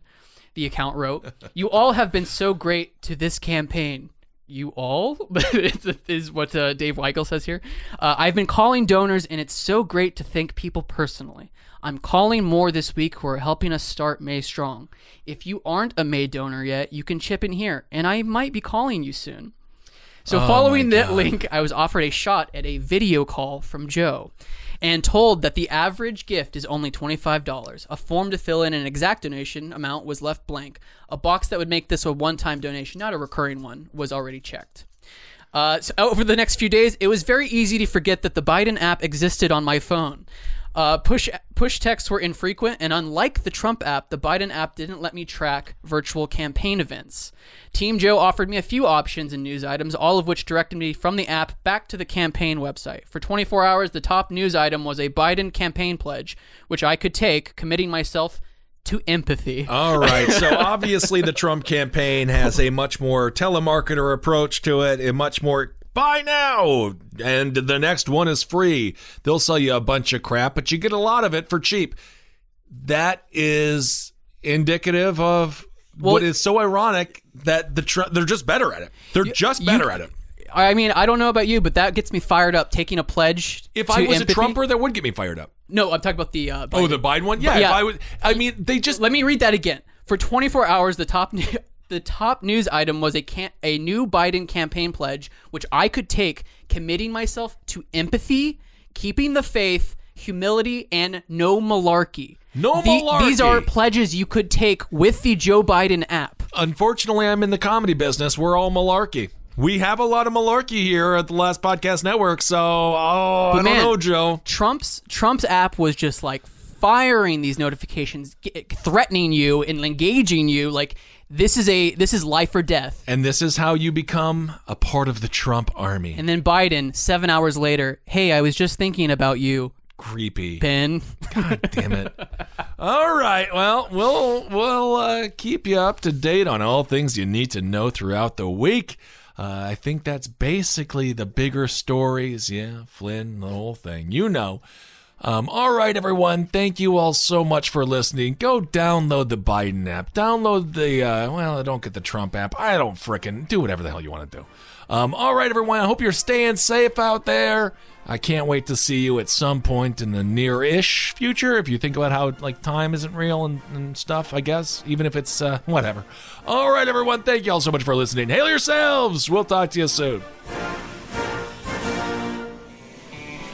The account wrote, You all have been so great to this campaign. You all? It's- is what uh, Dave Weigel says here. Uh, I've been calling donors, and it's so great to thank people personally. I'm calling more this week who are helping us start May strong. If you aren't a May donor yet, you can chip in here, and I might be calling you soon. So, following that link, I was offered a shot at a video call from Joe and told that the average gift is only $25. A form to fill in an exact donation amount was left blank. A box that would make this a one time donation, not a recurring one, was already checked. Uh, so over the next few days, it was very easy to forget that the Biden app existed on my phone. Uh, push push texts were infrequent, and unlike the Trump app, the Biden app didn't let me track virtual campaign events. Team Joe offered me a few options and news items, all of which directed me from the app back to the campaign website. For 24 hours, the top news item was a Biden campaign pledge, which I could take, committing myself to empathy. All right. So obviously, the Trump campaign has a much more telemarketer approach to it, a much more buy now, and the next one is free. They'll sell you a bunch of crap, but you get a lot of it for cheap. That is indicative of what Well- is so ironic that the tr- they're just better at it. They're just better at it. I mean, I don't know about you, but that gets me fired up. Taking a pledge. If I was empathy. a Trumper, that would get me fired up. no, I'm talking about the. Uh, Oh, the Biden one? Yeah. Yeah. If I I mean, they just Let me read that again. For 24 hours, the top the top news item was a can- a new Biden campaign pledge, which I could take, committing myself to empathy, keeping the faith, humility, and no malarkey. No The- These are pledges you could take with the Joe Biden app. unfortunately, I'm in the comedy business. We're all malarkey. We have a lot of malarkey here at the Last Podcast Network. So, oh, I don't know, Joe. Trump's Trump's app was just like firing these notifications, threatening you and engaging you. Like this is a this is life or death. And this is how you become a part of the Trump army. And then Biden, seven hours later, hey, I was just thinking about you, Creepy. Ben. God damn it. All right. Well, we'll we'll uh, keep you up to date on all things you need to know throughout the week. Uh, I think that's basically the bigger stories. Yeah, Flynn, the whole thing. You know. Um, all right, everyone. Thank you all so much for listening. Go download the Biden app. Download the, uh, well, don't get the Trump app. I don't frickin' do whatever the hell you want to do. Um, all right, everyone. I hope you're staying safe out there. I can't wait to see you at some point in the near-ish future. If you think about how like time isn't real and, and stuff, I guess, even if it's uh, whatever. All right, everyone. Thank you all so much for listening. Hail yourselves. We'll talk to you soon.